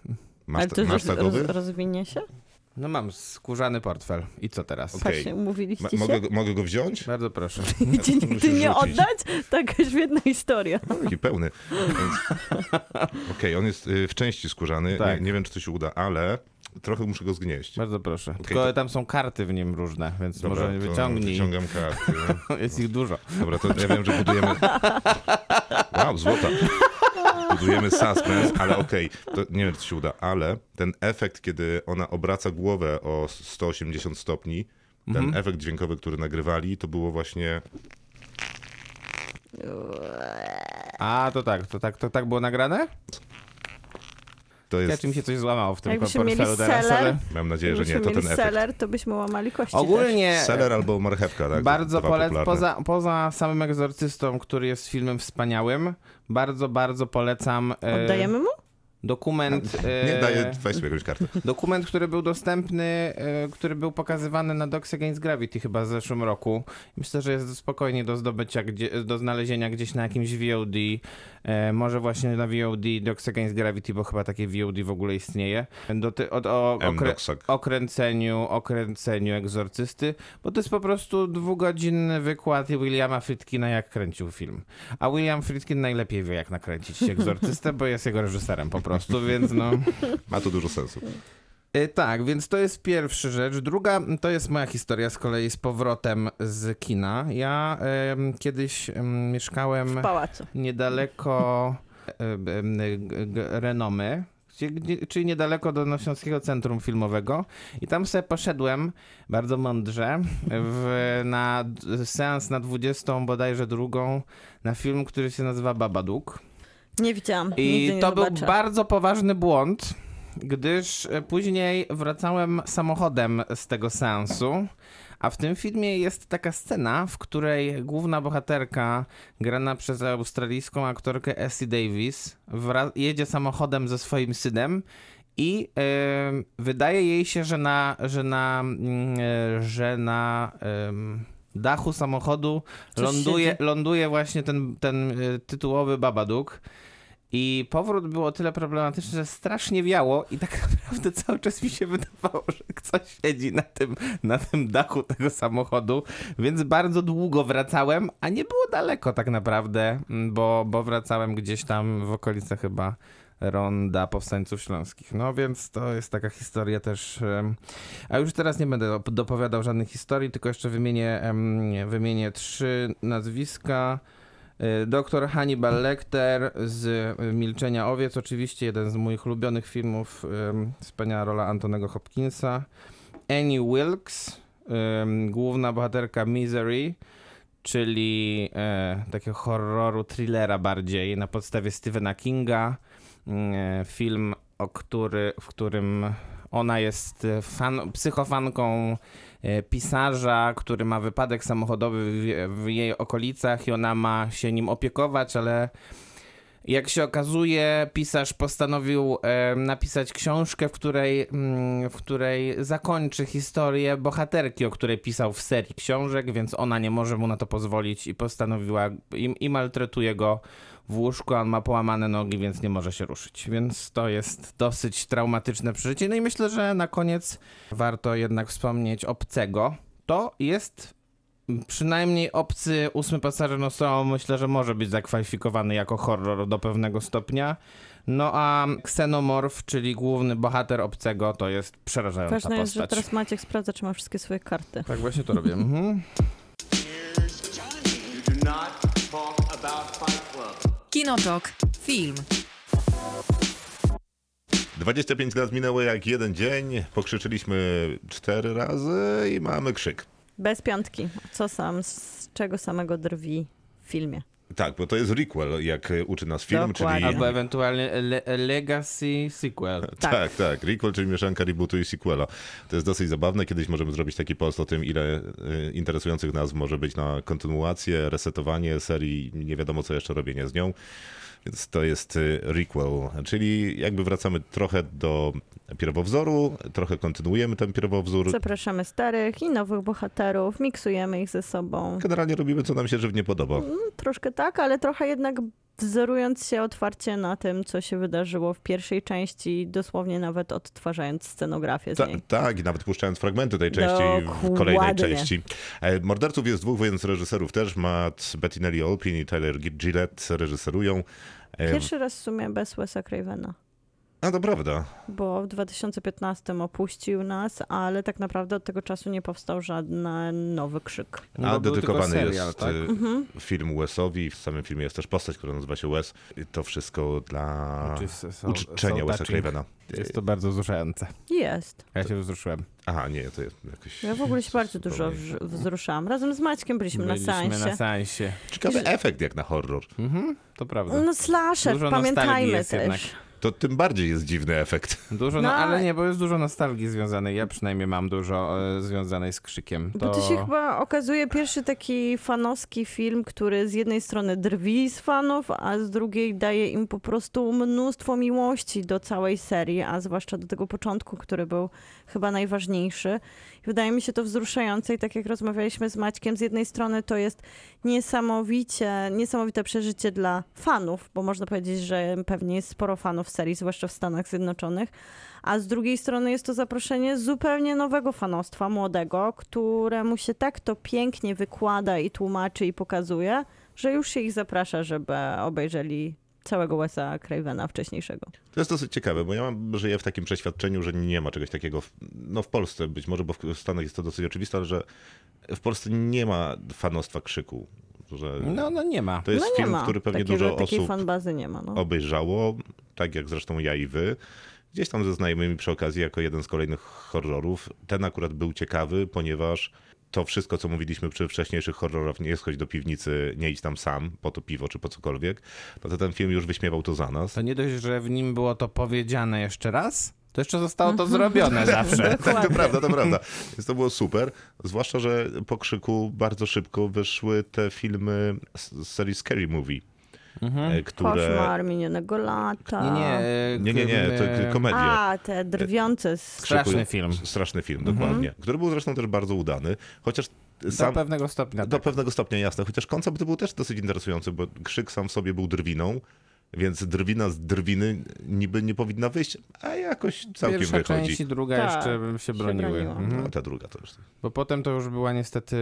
Masz, Ale to masz roz, takowy? roz, rozwinie się? No mam skórzany portfel. I co teraz? Okej. Właśnie, umówiliście Ma, się? mogę, go- mogę go wziąć? Bardzo proszę. I ci nigdy Musisz nie rzucić. oddać? Taka świetna historia. No, taki pełny. Więc... Okej, on jest y, w części skórzany. Tak. Nie, nie wiem, czy to się uda, ale trochę muszę go zgnieść. Bardzo proszę. Tylko to- tam są karty w nim różne, więc Dobra, może to wyciągnij. Wyciągam karty. Jest ich dużo. Dobra, to ja wiem, że budujemy... Wow, złota. Budujemy suspense, ale okej, to nie wiem, czy się uda, ale ten efekt, kiedy ona obraca głowę o 180 stopni, ten Mhm. efekt dźwiękowy, który nagrywali, to było właśnie... A, to tak, to tak, to tak było nagrane? To Ja jest... czy mi się coś złamało w tym Jakbyśmy portfelu mieli teraz, seller, ale... Mam nadzieję, że nie, to ten mieli efekt. seller, to byśmy łamali kości też. Ogólnie Seller albo marchewka, tak? bardzo polecam, poza, poza samym egzorcystą, który jest filmem wspaniałym, bardzo, bardzo polecam e, Oddajemy mu? Dokument... e, Nie, daję, weź jakąś kartę. Dokument, który był dostępny, e, który był pokazywany na Docs Against Gravity chyba w zeszłym roku. Myślę, że jest spokojnie do zdobycia, gdzie, do znalezienia gdzieś na jakimś VOD. E, może właśnie na VOD Docs Against Gravity, bo chyba takie VOD w ogóle istnieje. Do ty, o, M-Doxak. okręceniu, okręceniu egzorcysty, bo to jest po prostu dwugodzinny wykład Williama Friedkina, jak kręcił film. A William Friedkin najlepiej wie, jak nakręcić egzorcystę, bo jest jego reżyserem po prostu, więc no... Ma to dużo sensu. E, Tak, więc to jest pierwsza rzecz. Druga to jest moja historia z kolei z powrotem z kina. Ja em, kiedyś em, mieszkałem W pałacu. niedaleko g- Renomy, gdzie, czyli niedaleko do Nośnowskiego Centrum Filmowego i tam sobie poszedłem bardzo mądrze w, na seans na 20 bodajże drugą na film, który się nazywa Babadook. Nie widziałam. I nie to był zobaczę. bardzo poważny błąd, gdyż e, później wracałem samochodem z tego seansu. A w tym filmie jest taka scena, w której główna bohaterka, grana przez australijską aktorkę Essie Davis, jedzie samochodem ze swoim synem i wydaje jej się, że na, że na, mm, e, że na dachu samochodu Coś ląduje, ląduje właśnie ten, ten e, tytułowy Babadook. I powrót był o tyle problematyczny, że strasznie wiało i tak naprawdę cały czas mi się wydawało, że ktoś siedzi na tym, na tym dachu tego samochodu, więc bardzo długo wracałem, a nie było daleko tak naprawdę, m, bo, bo wracałem gdzieś tam w okolice chyba Ronda Powstańców Śląskich. No więc to jest taka historia też. A już teraz nie będę op- dopowiadał żadnych historii, tylko jeszcze wymienię, wymienię trzy nazwiska. Y, Doktor Hannibal Lecter z y, Milczenia Owiec, oczywiście jeden z moich ulubionych filmów, wspaniała rola Antonego Hopkinsa. Annie Wilkes, główna bohaterka Misery, czyli e, takiego horroru, thrillera bardziej, na podstawie Stephena Kinga. E, film o który, w którym ona jest fan, psychofanką e, pisarza, który ma wypadek samochodowy w, w jej okolicach i ona ma się nim opiekować, ale jak się okazuje, pisarz postanowił napisać książkę, w której, mm, w której zakończy historię bohaterki, o której pisał w serii książek, więc ona nie może mu na to pozwolić i postanowiła i, i maltretuje go w łóżku, on ma połamane nogi, więc nie może się ruszyć. Więc to jest dosyć traumatyczne przeżycie. No i myślę, że na koniec warto jednak wspomnieć Obcego. To jest przynajmniej obcy ósmy pasażer Nostromo myślę, że może być zakwalifikowany jako horror do pewnego stopnia. No a Xenomorph, czyli główny bohater obcego, to jest przerażająca Ważne jest, że postać. teraz Maciek sprawdza, czy ma wszystkie swoje karty. Tak właśnie to robię. Mhm. Kinotok. Film. 25 lat minęło jak jeden dzień, pokrzyczyliśmy cztery razy i mamy krzyk. Bez piątki. Co sam, z czego samego drwi w filmie? Tak, bo to jest requel, jak uczy nas film, Dokładnie. czyli... Albo ewentualnie le Tak, Legacy Sequel. tak, tak. Requel, czyli mieszanka rebootu i sequela. To jest dosyć zabawne. Kiedyś możemy zrobić taki post o tym, ile y, interesujących nas może być na kontynuację, resetowanie serii, nie wiadomo co jeszcze robienie z nią. Więc to jest y, requel, czyli jakby wracamy trochę do pierwowzoru, trochę kontynuujemy ten pierwowzór. Zapraszamy starych i nowych bohaterów, miksujemy ich ze sobą. Generalnie robimy, co nam się żywnie podoba. Mm, Troszkę tak, ale trochę jednak wzorując się otwarcie na tym, co się wydarzyło w pierwszej części, dosłownie nawet odtwarzając scenografię z Ta, niej. tak, i nawet puszczając fragmenty tej części w kolejnej Dokładnie. części. E, Morderców jest dwóch, więc reżyserów też. Matt Bettinelli Olpin i Tyler Gillette reżyserują. E, Pierwszy raz w sumie bez Wes'a Cravena. A to prawda. bo w 2015 opuścił nas, ale tak naprawdę od tego czasu nie powstał żaden nowy krzyk. No A dedykowany serial, jest tak? y, Mhm. film Wesowi. W samym filmie jest też postać, która nazywa się Wes. I to wszystko dla so- uczczenia so Wesa. Cravena. Jest to bardzo wzruszające. Jest. Ja się wzruszyłem. Aha, nie, to jest jakoś... Ja w ogóle się bardzo dużo wz- wzruszałam. Razem z Maćkiem byliśmy, Byliśmy na seansie. na seansie. Ciekawy efekt jak na horror. Mhm, to prawda. No slasher, Dużo pamiętajmy też. jednak. To tym bardziej jest dziwny efekt. Dużo, no, No, ale nie, bo jest dużo nostalgii związanej. Ja przynajmniej mam dużo e, związanej z krzykiem. Bo to się chyba okazuje pierwszy taki fanowski film, który z jednej strony drwi z fanów, a z drugiej daje im po prostu mnóstwo miłości do całej serii, a zwłaszcza do tego początku, który był chyba najważniejszy. Wydaje mi się to wzruszające i tak jak rozmawialiśmy z Maćkiem, z jednej strony to jest niesamowicie, niesamowite przeżycie dla fanów, bo można powiedzieć, że pewnie jest sporo fanów serii, zwłaszcza w Stanach Zjednoczonych, a z drugiej strony jest to zaproszenie zupełnie nowego fanostwa, młodego, któremu się tak to pięknie wykłada i tłumaczy i pokazuje, że już się ich zaprasza, żeby obejrzeli całego Wesa Cravena wcześniejszego. To jest dosyć ciekawe, bo ja mam, żyję w takim przeświadczeniu, że nie ma czegoś takiego, w, no w Polsce być może, bo w Stanach jest to dosyć oczywiste, ale że w Polsce nie ma fanostwa krzyku. Że No, no nie ma. to jest no film, ma. który pewnie Takiego, dużo osób fanbazy nie ma. No. obejrzało, tak jak zresztą ja i wy. Gdzieś tam ze znajomymi przy okazji, jako jeden z kolejnych horrorów. Ten akurat był ciekawy, ponieważ to wszystko, co mówiliśmy przy wcześniejszych horrorach, nie schodź do piwnicy, nie idź tam sam, po to piwo czy po cokolwiek, no to ten film już wyśmiewał to za nas. To nie dość, że w nim było to powiedziane jeszcze raz, to jeszcze zostało to zrobione zawsze. Tak, to prawda, to prawda. Więc to było super. Zwłaszcza, że po krzyku bardzo szybko wyszły te filmy z z serii Scary Movie, e, które... Koszmar minionego lata. Nie, nie. e, Nie, nie, nie, to e, komedia. A, te drwiące z... Straszny film. Straszny film, dokładnie. Który był zresztą też bardzo udany, chociaż Do sam... pewnego stopnia. Do tak. pewnego stopnia jasne, chociaż koncept był też dosyć interesujący, bo krzyk sam w sobie był drwiną, więc drwina z drwiny niby nie powinna wyjść, a jakoś całkiem Pierwsza wychodzi. część i druga Tak, jeszcze bym się się broniły. broniła. Mhm. No, ta druga to już. Bo potem to już była niestety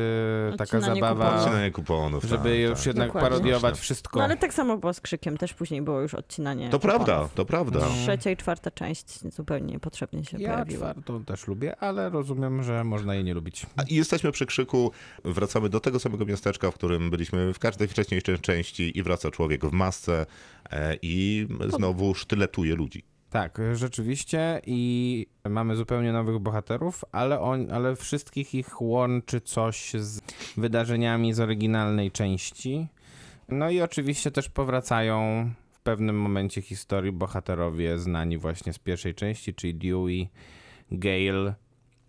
taka Odcinanie zabawa, kuponów. Odcinanie kuponów. żeby tak, już tak. jednak Dokładnie. parodiować wszystko. No ale tak samo było z krzykiem, też później było już odcinanie To kuponów. prawda, to prawda. Trzecia i czwarta część zupełnie niepotrzebnie się Ja pojawiły. czwartą też lubię, ale rozumiem, że można jej nie lubić. A I jesteśmy przy krzyku, wracamy do tego samego miasteczka, w którym byliśmy w każdej wcześniejszej części i wraca człowiek w masce i znowu sztyletuje ludzi. Tak, rzeczywiście i mamy zupełnie nowych bohaterów, ale, on, ale wszystkich ich łączy coś z wydarzeniami z oryginalnej części. No i oczywiście też powracają pewnym momencie historii bohaterowie znani właśnie z pierwszej części, czyli Dewey, Gale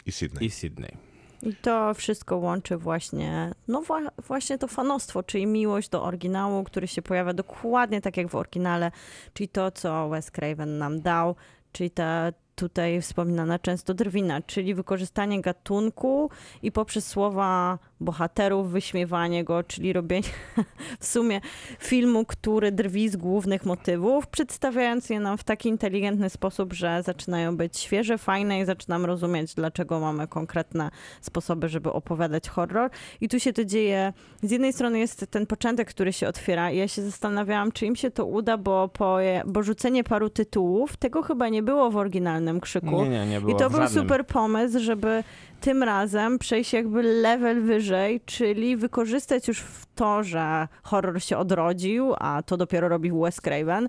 I Sydney. i Sydney. I to wszystko łączy właśnie, no wa- właśnie to fanostwo, czyli miłość do oryginału, który się pojawia dokładnie tak jak w oryginale, czyli to, co Wes Craven nam dał, czyli ta tutaj wspominana często drwina, czyli wykorzystanie gatunku i poprzez słowa bohaterów wyśmiewanie go, czyli robienie w sumie filmu, który drwi z głównych motywów, przedstawiając je nam w taki inteligentny sposób, że zaczynają być świeże, fajne i zaczynam rozumieć, dlaczego mamy konkretne sposoby, żeby opowiadać horror. I tu się to dzieje. Z jednej strony jest ten początek, który się otwiera i ja się zastanawiałam, czy im się to uda, bo, po, bo rzucenie paru tytułów, tego chyba nie było w oryginalnym krzyku. Nie, nie, nie było I to był żadnym. super pomysł, żeby tym razem przejść jakby level wyżej, czyli wykorzystać już w to, że horror się odrodził, a to dopiero robił Wes Craven,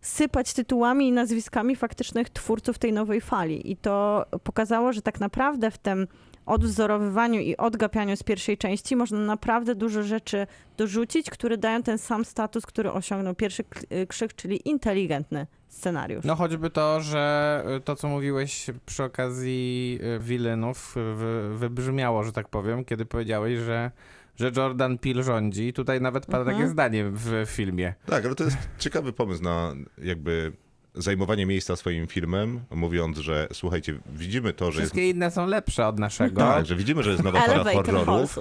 sypać tytułami i nazwiskami faktycznych twórców tej nowej fali. I to pokazało, że tak naprawdę w tym odwzorowywaniu i odgapianiu z pierwszej części można naprawdę dużo rzeczy dorzucić, które dają ten sam status, który osiągnął pierwszy krzyk, czyli inteligentny scenariusz. No choćby to, że y, to, co mówiłeś przy okazji y, Willenów, y, wy, wybrzmiało, że tak powiem, kiedy powiedziałeś, że, że Jordan Peele rządzi. Tutaj nawet pada Mhm. takie zdanie w filmie. Tak, ale to jest ciekawy pomysł na jakby zajmowanie miejsca swoim filmem, mówiąc, że słuchajcie, widzimy to, że jest... Wszystkie inne są lepsze od naszego. Tak, że widzimy, że jest nowa fala horrorów,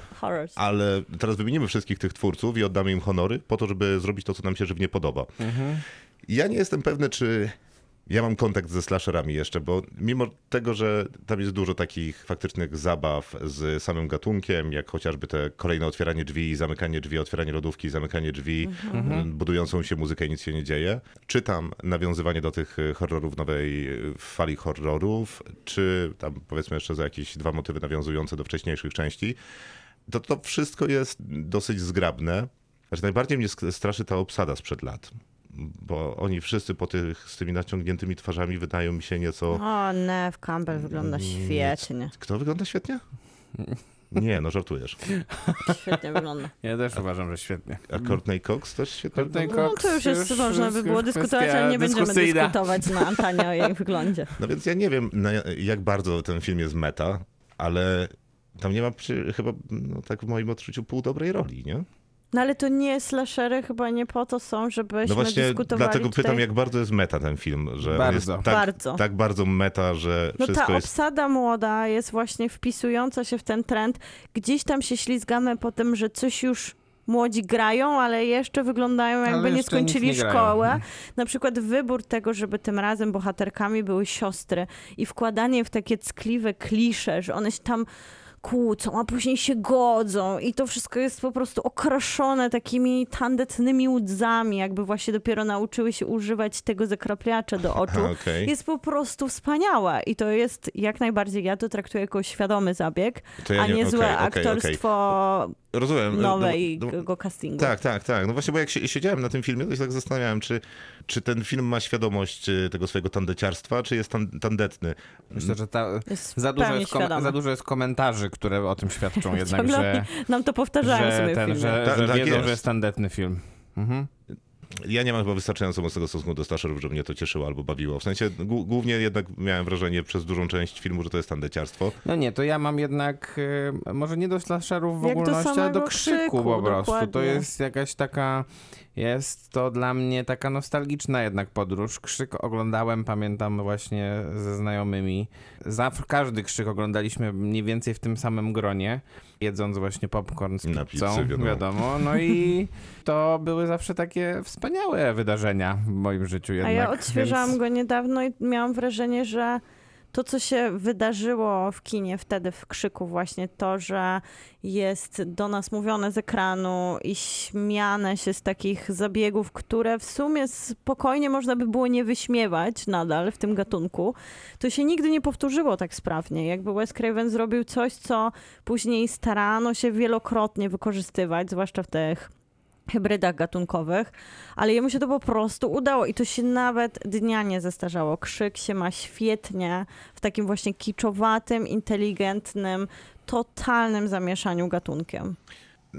ale teraz wymienimy wszystkich tych twórców i oddamy im honory po to, żeby zrobić to, co nam się żywnie podoba. Mhm. Ja nie jestem pewny, czy ja mam kontakt ze slasherami jeszcze, bo mimo tego, że tam jest dużo takich faktycznych zabaw z samym gatunkiem, jak chociażby te kolejne otwieranie drzwi, zamykanie drzwi, otwieranie lodówki, zamykanie drzwi, m, budującą się muzykę i nic się nie dzieje. Czy tam nawiązywanie do tych y, horrorów nowej y, fali horrorów, czy tam powiedzmy jeszcze za jakieś dwa motywy nawiązujące do wcześniejszych części, to to wszystko jest dosyć zgrabne. Znaczy, najbardziej mnie straszy ta obsada sprzed lat. Bo oni wszyscy po tych z tymi naciągniętymi twarzami wydają mi się nieco. O, Nev Campbell wygląda świetnie. Kto wygląda świetnie? Nie, no żartujesz. Świetnie wygląda. Ja też uważam, że świetnie. A Courtney Cox też świetnie Courtney wygląda? No to już jest, Już- można by było dyskutować, ale nie będziemy dyskusyjna. dyskutować na antenie o jej wyglądzie. No więc ja nie wiem, jak bardzo ten film jest meta, ale tam nie ma przy, chyba, no, tak w moim odczuciu, pół dobrej roli, nie? No ale to nie slashery chyba nie po to są, żebyśmy No właśnie, dyskutowali dlatego tutaj... pytam, jak bardzo jest meta ten film, że Bardzo. jest tak Bardzo. tak bardzo meta, że No wszystko ta jest... obsada młoda jest właśnie wpisująca się w ten trend. Gdzieś tam się ślizgamy po tym, że coś już młodzi grają, ale jeszcze wyglądają jakby Ale nie skończyli nie grają. szkołę. Na przykład wybór tego, żeby tym razem bohaterkami były siostry i wkładanie w takie ckliwe klisze, że one się tam kłócą, a później się godzą i to wszystko jest po prostu okraszone takimi tandetnymi łzami, jakby właśnie dopiero nauczyły się używać tego zakrapiacza do oczu okej. jest po prostu wspaniałe i to jest jak najbardziej, ja to traktuję jako świadomy zabieg, ja a nie złe okej, okej, okej. Rozumiem. nowego No, no, castingu. Tak, tak, tak. No właśnie, bo jak się, siedziałem na tym filmie, to się tak zastanawiałem, czy, czy ten film ma świadomość y, tego swojego tandeciarstwa, czy jest tan, tandetny. Myślę, że ta, Jest za, dużo jest kom- za dużo jest komentarzy, które o tym świadczą jednak, że, Nam to powtarzają że, sobie ten, że, Tak, że tak wiedzą, jest. że jest tandetny film. Mhm. Ja nie mam chyba wystarczająco mocnego stosunku do slasherów, żeby mnie to cieszyło albo bawiło. W sensie głó- głównie jednak miałem wrażenie przez dużą część filmu, że to jest tandeciarstwo. No nie, to ja mam jednak, y, może nie do slasherów w Jak do ogólności, ale do krzyku, krzyku, po prostu. To dokładnie. jest jakaś taka, jest to dla mnie taka nostalgiczna jednak podróż. Krzyk oglądałem, pamiętam właśnie ze znajomymi. Zawsze każdy krzyk oglądaliśmy mniej więcej w tym samym gronie, jedząc właśnie popcorn z Na pizzą, pizzy, wiadomo. wiadomo. No i to były zawsze takie wspaniałe wydarzenia w moim życiu jednak. A ja odświeżałam więc- go niedawno i miałam wrażenie, że to, co się wydarzyło w kinie wtedy w krzyku, właśnie to, że jest do nas mówione z ekranu i śmiane się z takich zabiegów, które w sumie spokojnie można by było nie wyśmiewać nadal w tym gatunku, to się nigdy nie powtórzyło tak sprawnie. Jakby Wes Craven zrobił coś, co później starano się wielokrotnie wykorzystywać, zwłaszcza w tych hybrydach gatunkowych, ale jemu się to po prostu udało i to się nawet dnia nie zestarzało. Krzyk się ma świetnie w takim właśnie kiczowatym, inteligentnym, totalnym zamieszaniu gatunkiem.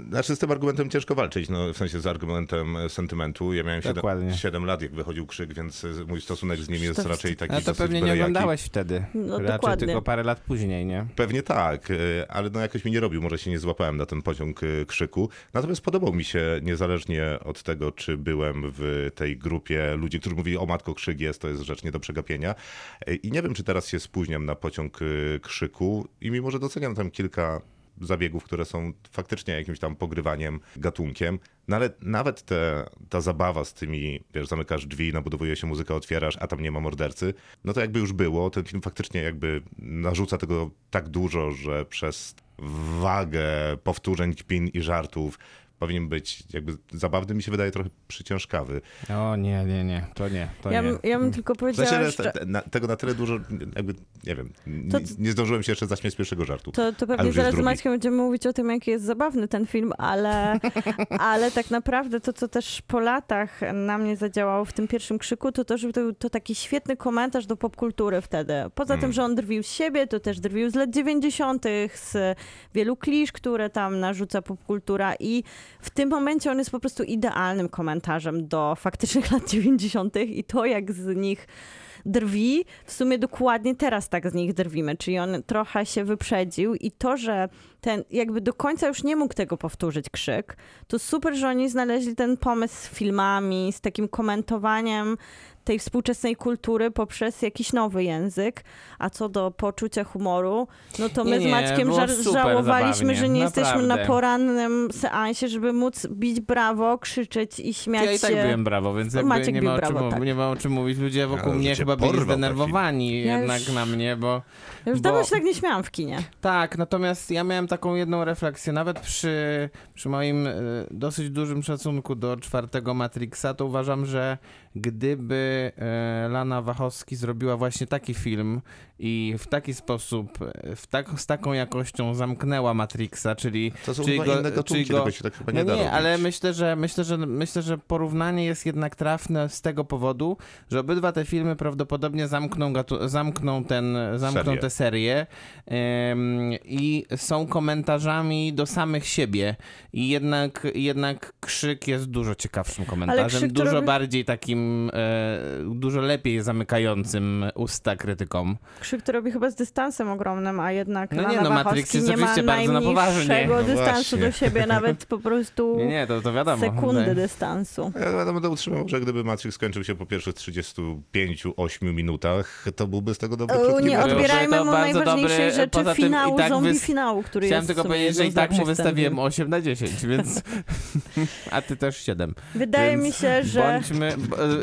Znaczy z tym argumentem ciężko walczyć, no, w sensie z argumentem e, sentymentu. Ja miałem 7, Dokładnie. 7 lat, jak wychodził krzyk, więc e, mój stosunek z nim jest To- raczej taki Ale to pewnie nie oglądałeś wtedy. No, Raczej dokładnie. tylko parę lat później, nie? Pewnie tak, e, ale no jakoś mi nie robił, może się nie złapałem na ten pociąg e, krzyku. Natomiast podobał mi się, niezależnie od tego, czy byłem w tej grupie ludzi, którzy mówili, o matko, krzyk jest, to jest rzecz nie do przegapienia. I nie wiem, czy teraz się spóźniam na pociąg krzyku i mimo, że doceniam tam kilka zabiegów, które są faktycznie jakimś tam pogrywaniem gatunkiem, no ale nawet te, ta zabawa z tymi, wiesz, zamykasz drzwi, nabudowuje się muzyka, otwierasz, a tam nie ma mordercy, no to jakby już było, ten film faktycznie jakby narzuca tego tak dużo, że przez wagę powtórzeń, kpin i żartów powinien być jakby zabawny, mi się wydaje trochę przyciążkawy. O nie, nie, nie, to nie, to Ja, nie. bym- ja bym tylko W powiedziała, sensie, że... te, te, na, tego na tyle dużo, jakby, nie wiem, To- nie, nie zdążyłem się jeszcze zaśmiać z pierwszego żartu. To, to pewnie zaraz z. Maćkiem będziemy mówić o tym, jaki jest zabawny ten film, ale, ale tak naprawdę to, co też po latach na mnie zadziałało w tym pierwszym krzyku, to to, że to był to taki świetny komentarz do popkultury wtedy. Poza Mm. tym, że on drwił z siebie, to też drwił z lat 90., z wielu klisz, które tam narzuca popkultura i w tym momencie on jest po prostu idealnym komentarzem do faktycznych lat 90. i to, jak z nich drwi, w sumie dokładnie teraz tak z nich drwimy, czyli on trochę się wyprzedził i to, że ten jakby do końca już nie mógł tego powtórzyć krzyk, to super, że oni znaleźli ten pomysł z filmami, z takim komentowaniem tej współczesnej kultury poprzez jakiś nowy język, a co do poczucia humoru, no to my Nie, z Maćkiem ża- żałowaliśmy, zabawnie, że nie jesteśmy na naprawdę. porannym seansie, żeby móc bić brawo, krzyczeć i śmiać Ja i tak się. byłem brawo, więc jakby Maciek nie ma, o czym, brawo, tak. nie ma o czym mówić. Ludzie wokół Ale mnie chyba byli zdenerwowani Ja jednak już- na mnie, bo Ja już bo- dawno się tak nie śmiałam w kinie. Tak, natomiast ja miałem taką jedną refleksję, nawet przy, przy moim e, dosyć dużym szacunku do czwartego Matrixa, to uważam, że gdyby e, Lana Wachowski zrobiła właśnie taki film i w taki sposób, e, w tak, z taką jakością zamknęła Matrixa, czyli... To są czyli chyba inne gatunki, tego się tak chyba nie no da nie, robić. ale myślę, że myślę, że myślę, że porównanie jest jednak trafne z tego powodu, że obydwa te filmy prawdopodobnie zamkną, gatu- zamkną, ten, zamkną Serię. tę serię em, i są komentarzami do samych siebie. I jednak, jednak krzyk jest dużo ciekawszym komentarzem, krzyk dużo robi- bardziej takim, e, dużo lepiej zamykającym usta krytykom. Krzyk to robi chyba z dystansem ogromnym, a jednak No nie, no, Matrix jest nie ma oczywiście bardzo na poważnie. No dystansu właśnie. do siebie, nawet po prostu Nie, nie, to, to wiadomo. sekundy Tak. dystansu. Ja będę utrzymał, że gdyby Matrix skończył się po pierwszych 35-8 minutach, to byłby z tego dobry krótki nie metraż. odbierajmy To mu bardzo najważniejszej dobry, rzeczy poza tym finału, i tak zombie wys- finału, który Chciałem jest tylko w sumie powiedzieć, że i tak mu wystawiłem filmu. 8 na 10, więc... A ty też 7. Wydaje Więc mi się, że... Bądźmy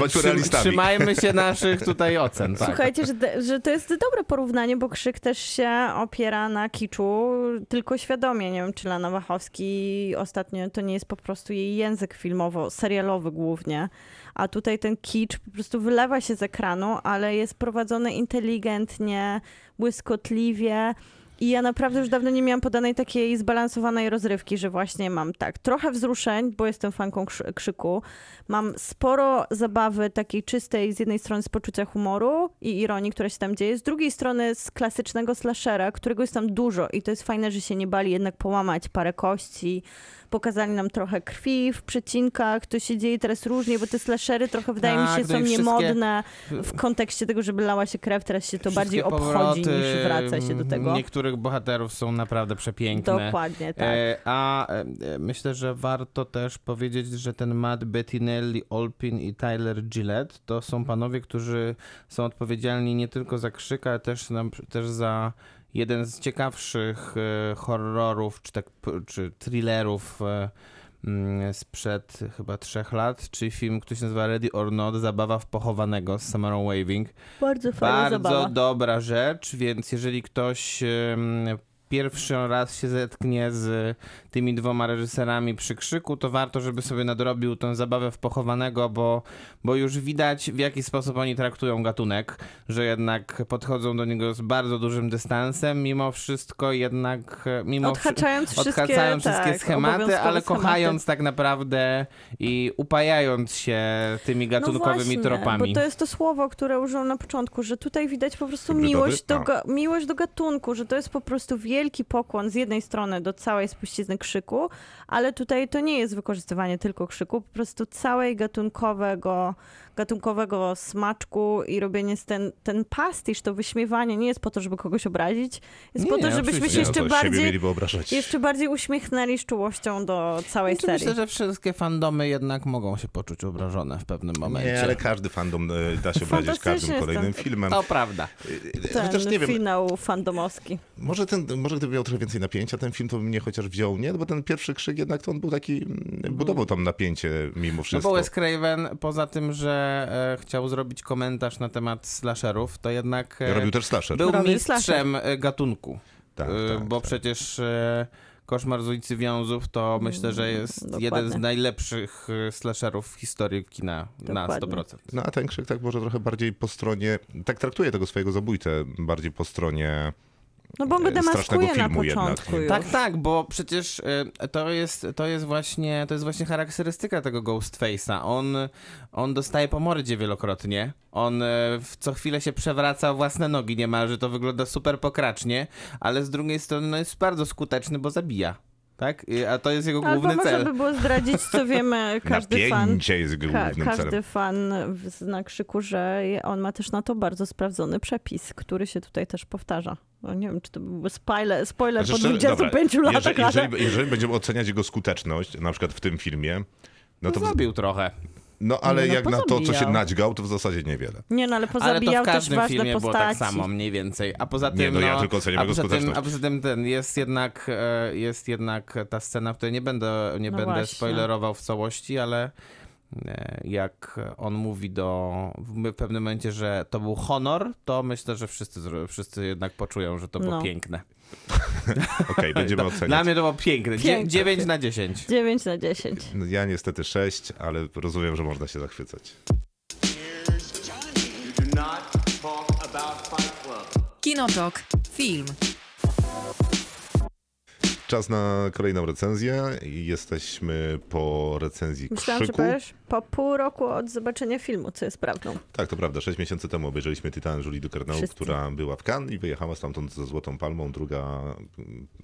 trzy- realistami. Trzymajmy się naszych tutaj ocen. Tak. Słuchajcie, że, że to jest dobre porównanie, bo Krzyk też się opiera na kiczu, tylko świadomie. Nie wiem, czy Lana Wachowski ostatnio to nie jest po prostu jej język filmowo-serialowy głównie, a tutaj ten kicz po prostu wylewa się z ekranu, ale jest prowadzony inteligentnie, błyskotliwie. I ja naprawdę już dawno nie miałam podanej takiej zbalansowanej rozrywki, że właśnie mam tak, trochę wzruszeń, bo jestem fanką krzy- krzyku, mam sporo zabawy takiej czystej, z jednej strony z poczucia humoru i ironii, która się tam dzieje, z drugiej strony z klasycznego slashera, którego jest tam dużo i to jest fajne, że się nie bali jednak połamać parę kości, pokazali nam trochę krwi w przecinkach, to się dzieje teraz różnie, bo te slashery trochę wydaje mi Tak, się no są niemodne w kontekście tego, żeby lała się krew, teraz się to bardziej obchodzi niż wraca się do tego. Niektórych bohaterów są naprawdę przepiękne. Dokładnie, tak. E, a e, e, myślę, że warto też powiedzieć, że ten Matt Bettinelli, Olpin i Tyler Gillette to są panowie, którzy są odpowiedzialni nie tylko za krzyk, ale też, też za jeden z ciekawszych e, horrorów, czy, tak, czy thrillerów e, mm, sprzed chyba trzech lat, czyli film, który się nazywa Ready or Not, Zabawa w pochowanego z Samarą Waving. Bardzo fajna Bardzo zabawa. dobra rzecz, więc jeżeli ktoś pierwszy raz się zetknie z tymi dwoma reżyserami przy krzyku, to warto, żeby sobie nadrobił tę zabawę w pochowanego, bo, bo już widać w jaki sposób oni traktują gatunek, że jednak podchodzą do niego z bardzo dużym dystansem, mimo wszystko jednak e, mimo wszy- Odhaczając wszystkie, odhacają wszystkie tak, schematy, ale schematy. kochając tak naprawdę i upajając się tymi gatunkowymi no właśnie, tropami. Bo to jest to słowo, które użyłam na początku, że tutaj widać po prostu miłość, do, ga- miłość do gatunku, że to jest po prostu wielki pokłon z jednej strony do całej spuścizny krzyku, ale tutaj to nie jest wykorzystywanie tylko krzyku, po prostu całej gatunkowego, gatunkowego smaczku i robienie ten, ten pastisz, to wyśmiewanie nie jest po to, żeby kogoś obrazić, jest Nie, po to, nie, żebyśmy się no jeszcze bardziej, jeszcze bardziej uśmiechnęli z czułością do całej Znaczy, serii. myślę, że wszystkie fandomy jednak mogą się poczuć obrażone w pewnym momencie. Nie, ale każdy fandom e, da się obrazić każdym kolejnym ten- filmem. To prawda. Ten Chociaż nie wiem, finał fandomowski. może, ten, może gdyby miał trochę więcej napięcia, ten film to by mnie chociaż wziął, nie? No Bo ten pierwszy krzyk jednak to on był taki, mm, budował tam napięcie mimo No wszystko. bo Wes Craven, poza tym, że e, chciał zrobić komentarz na temat slasherów, to jednak e, Robił też slasher. był Robił mistrzem e, gatunku. Tak, E, tak, bo tak. przecież e, Koszmar z ulicy Wiązów to myślę, że jest Mm, dokładnie. jeden z najlepszych slasherów w historii kina na Dokładnie. 100%. No a ten krzyk tak może trochę bardziej po stronie, tak traktuje tego swojego zabójcę, bardziej po stronie No bo on go E, strasznego demaskuje na początku już. Tak, tak, bo przecież e, to jest, to jest właśnie to jest właśnie charakterystyka tego Ghostface'a. On, on dostaje po mordzie wielokrotnie. On e, w co chwilę się przewraca o własne nogi niemalże. To wygląda super pokracznie, ale z drugiej strony no, jest bardzo skuteczny, bo zabija. Tak? A to jest jego Albo główny można cel. by było zdradzić, co wiemy, każdy fan. jest Ka- każdy celem. fan zna krzyku, że on ma też na to bardzo sprawdzony przepis, który się tutaj też powtarza. No nie wiem, czy to był spoiler, spoiler Znaczy, po szczerze- 25 dobra, latach, jeżeli, ale... jeżeli, jeżeli będziemy oceniać jego skuteczność, na przykład w tym filmie, no to, w- Zabił trochę. no ale Nie, no, jak na to, co się pozabijał. naćgał, to w zasadzie niewiele. Nie no, ale Ale to pozabijał w też każdym ważne filmie było postaci. tak samo, mniej więcej. A poza tym, Nie, no ja tylko oceniam a jego poza tym. A poza tym ten jest jednak, e, jest jednak ta scena, w której nie będę, nie No będę właśnie. spoilerował w całości, ale jak on mówi do, w pewnym momencie, że to był honor, to myślę, że wszyscy, wszyscy jednak poczują, że to było No. piękne. Okej, będziemy To, oceniać. dla mnie to było piękne. Piękne. 9 na 10. 9 na 10. No, Ja niestety 6, ale rozumiem, że można się zachwycać. Kinotok. Film. Czas na kolejną recenzję i jesteśmy po recenzji Myślałam, że Krzyku. powiesz po pół roku od zobaczenia filmu, co jest prawdą. Tak, to prawda. Sześć miesięcy temu obejrzeliśmy Titan Julie Ducournau, Wszyscy. która była w Cannes i wyjechała stamtąd ze Złotą Palmą. Druga,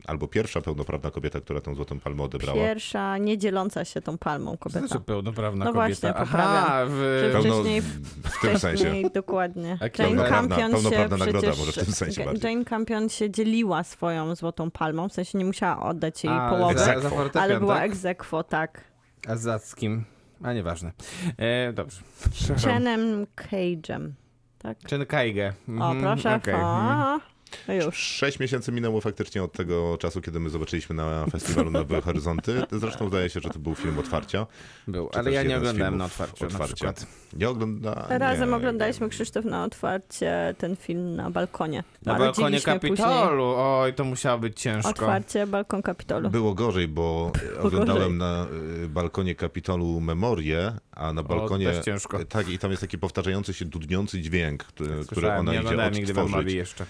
albo pierwsza pełnoprawna kobieta, która tą Złotą Palmę odebrała. Pierwsza nie dzieląca się tą palmą kobieta. Znaczy pełnoprawna No kobieta. właśnie, poprawiam. Aha, w... Że Pełno, wcześniej- w tym sensie. Wcześniej, dokładnie. Jane pełnoprawna- Campion się pełnoprawna nagroda, przecież, może w tym sensie bardziej. Jane Campion się dzieliła swoją złotą palmą, w sensie nie musiała oddać jej A, połowy, za, za ale była tak? aequo, tak. A z kim? A nieważne. E, dobrze. Przepraszam. Chenem Cage'em. Tak? Chen Kaige. O, Mhm, proszę. okej, mhm. O, no już. Sześć miesięcy minęło faktycznie od tego czasu, kiedy my zobaczyliśmy na festiwalu Nowe Horyzonty. Zresztą zdaje się, że to był film otwarcia. Był, Czy ale ja nie oglądałem na filmów otwarciu na. Nie ogląda. Razem nie, oglądaliśmy Krzysztof na otwarcie ten film na balkonie. Na A balkonie Kapitolu. Oj, to musiało być ciężko. Otwarcie balkon Kapitolu. Było gorzej, bo oglądałem na y, balkonie Kapitolu Memorię, a na balkonie. też ciężko. Tak, i tam jest taki powtarzający się, dudniący dźwięk, który, który ona nie idzie nigdy odtworzyć. Memorii jeszcze.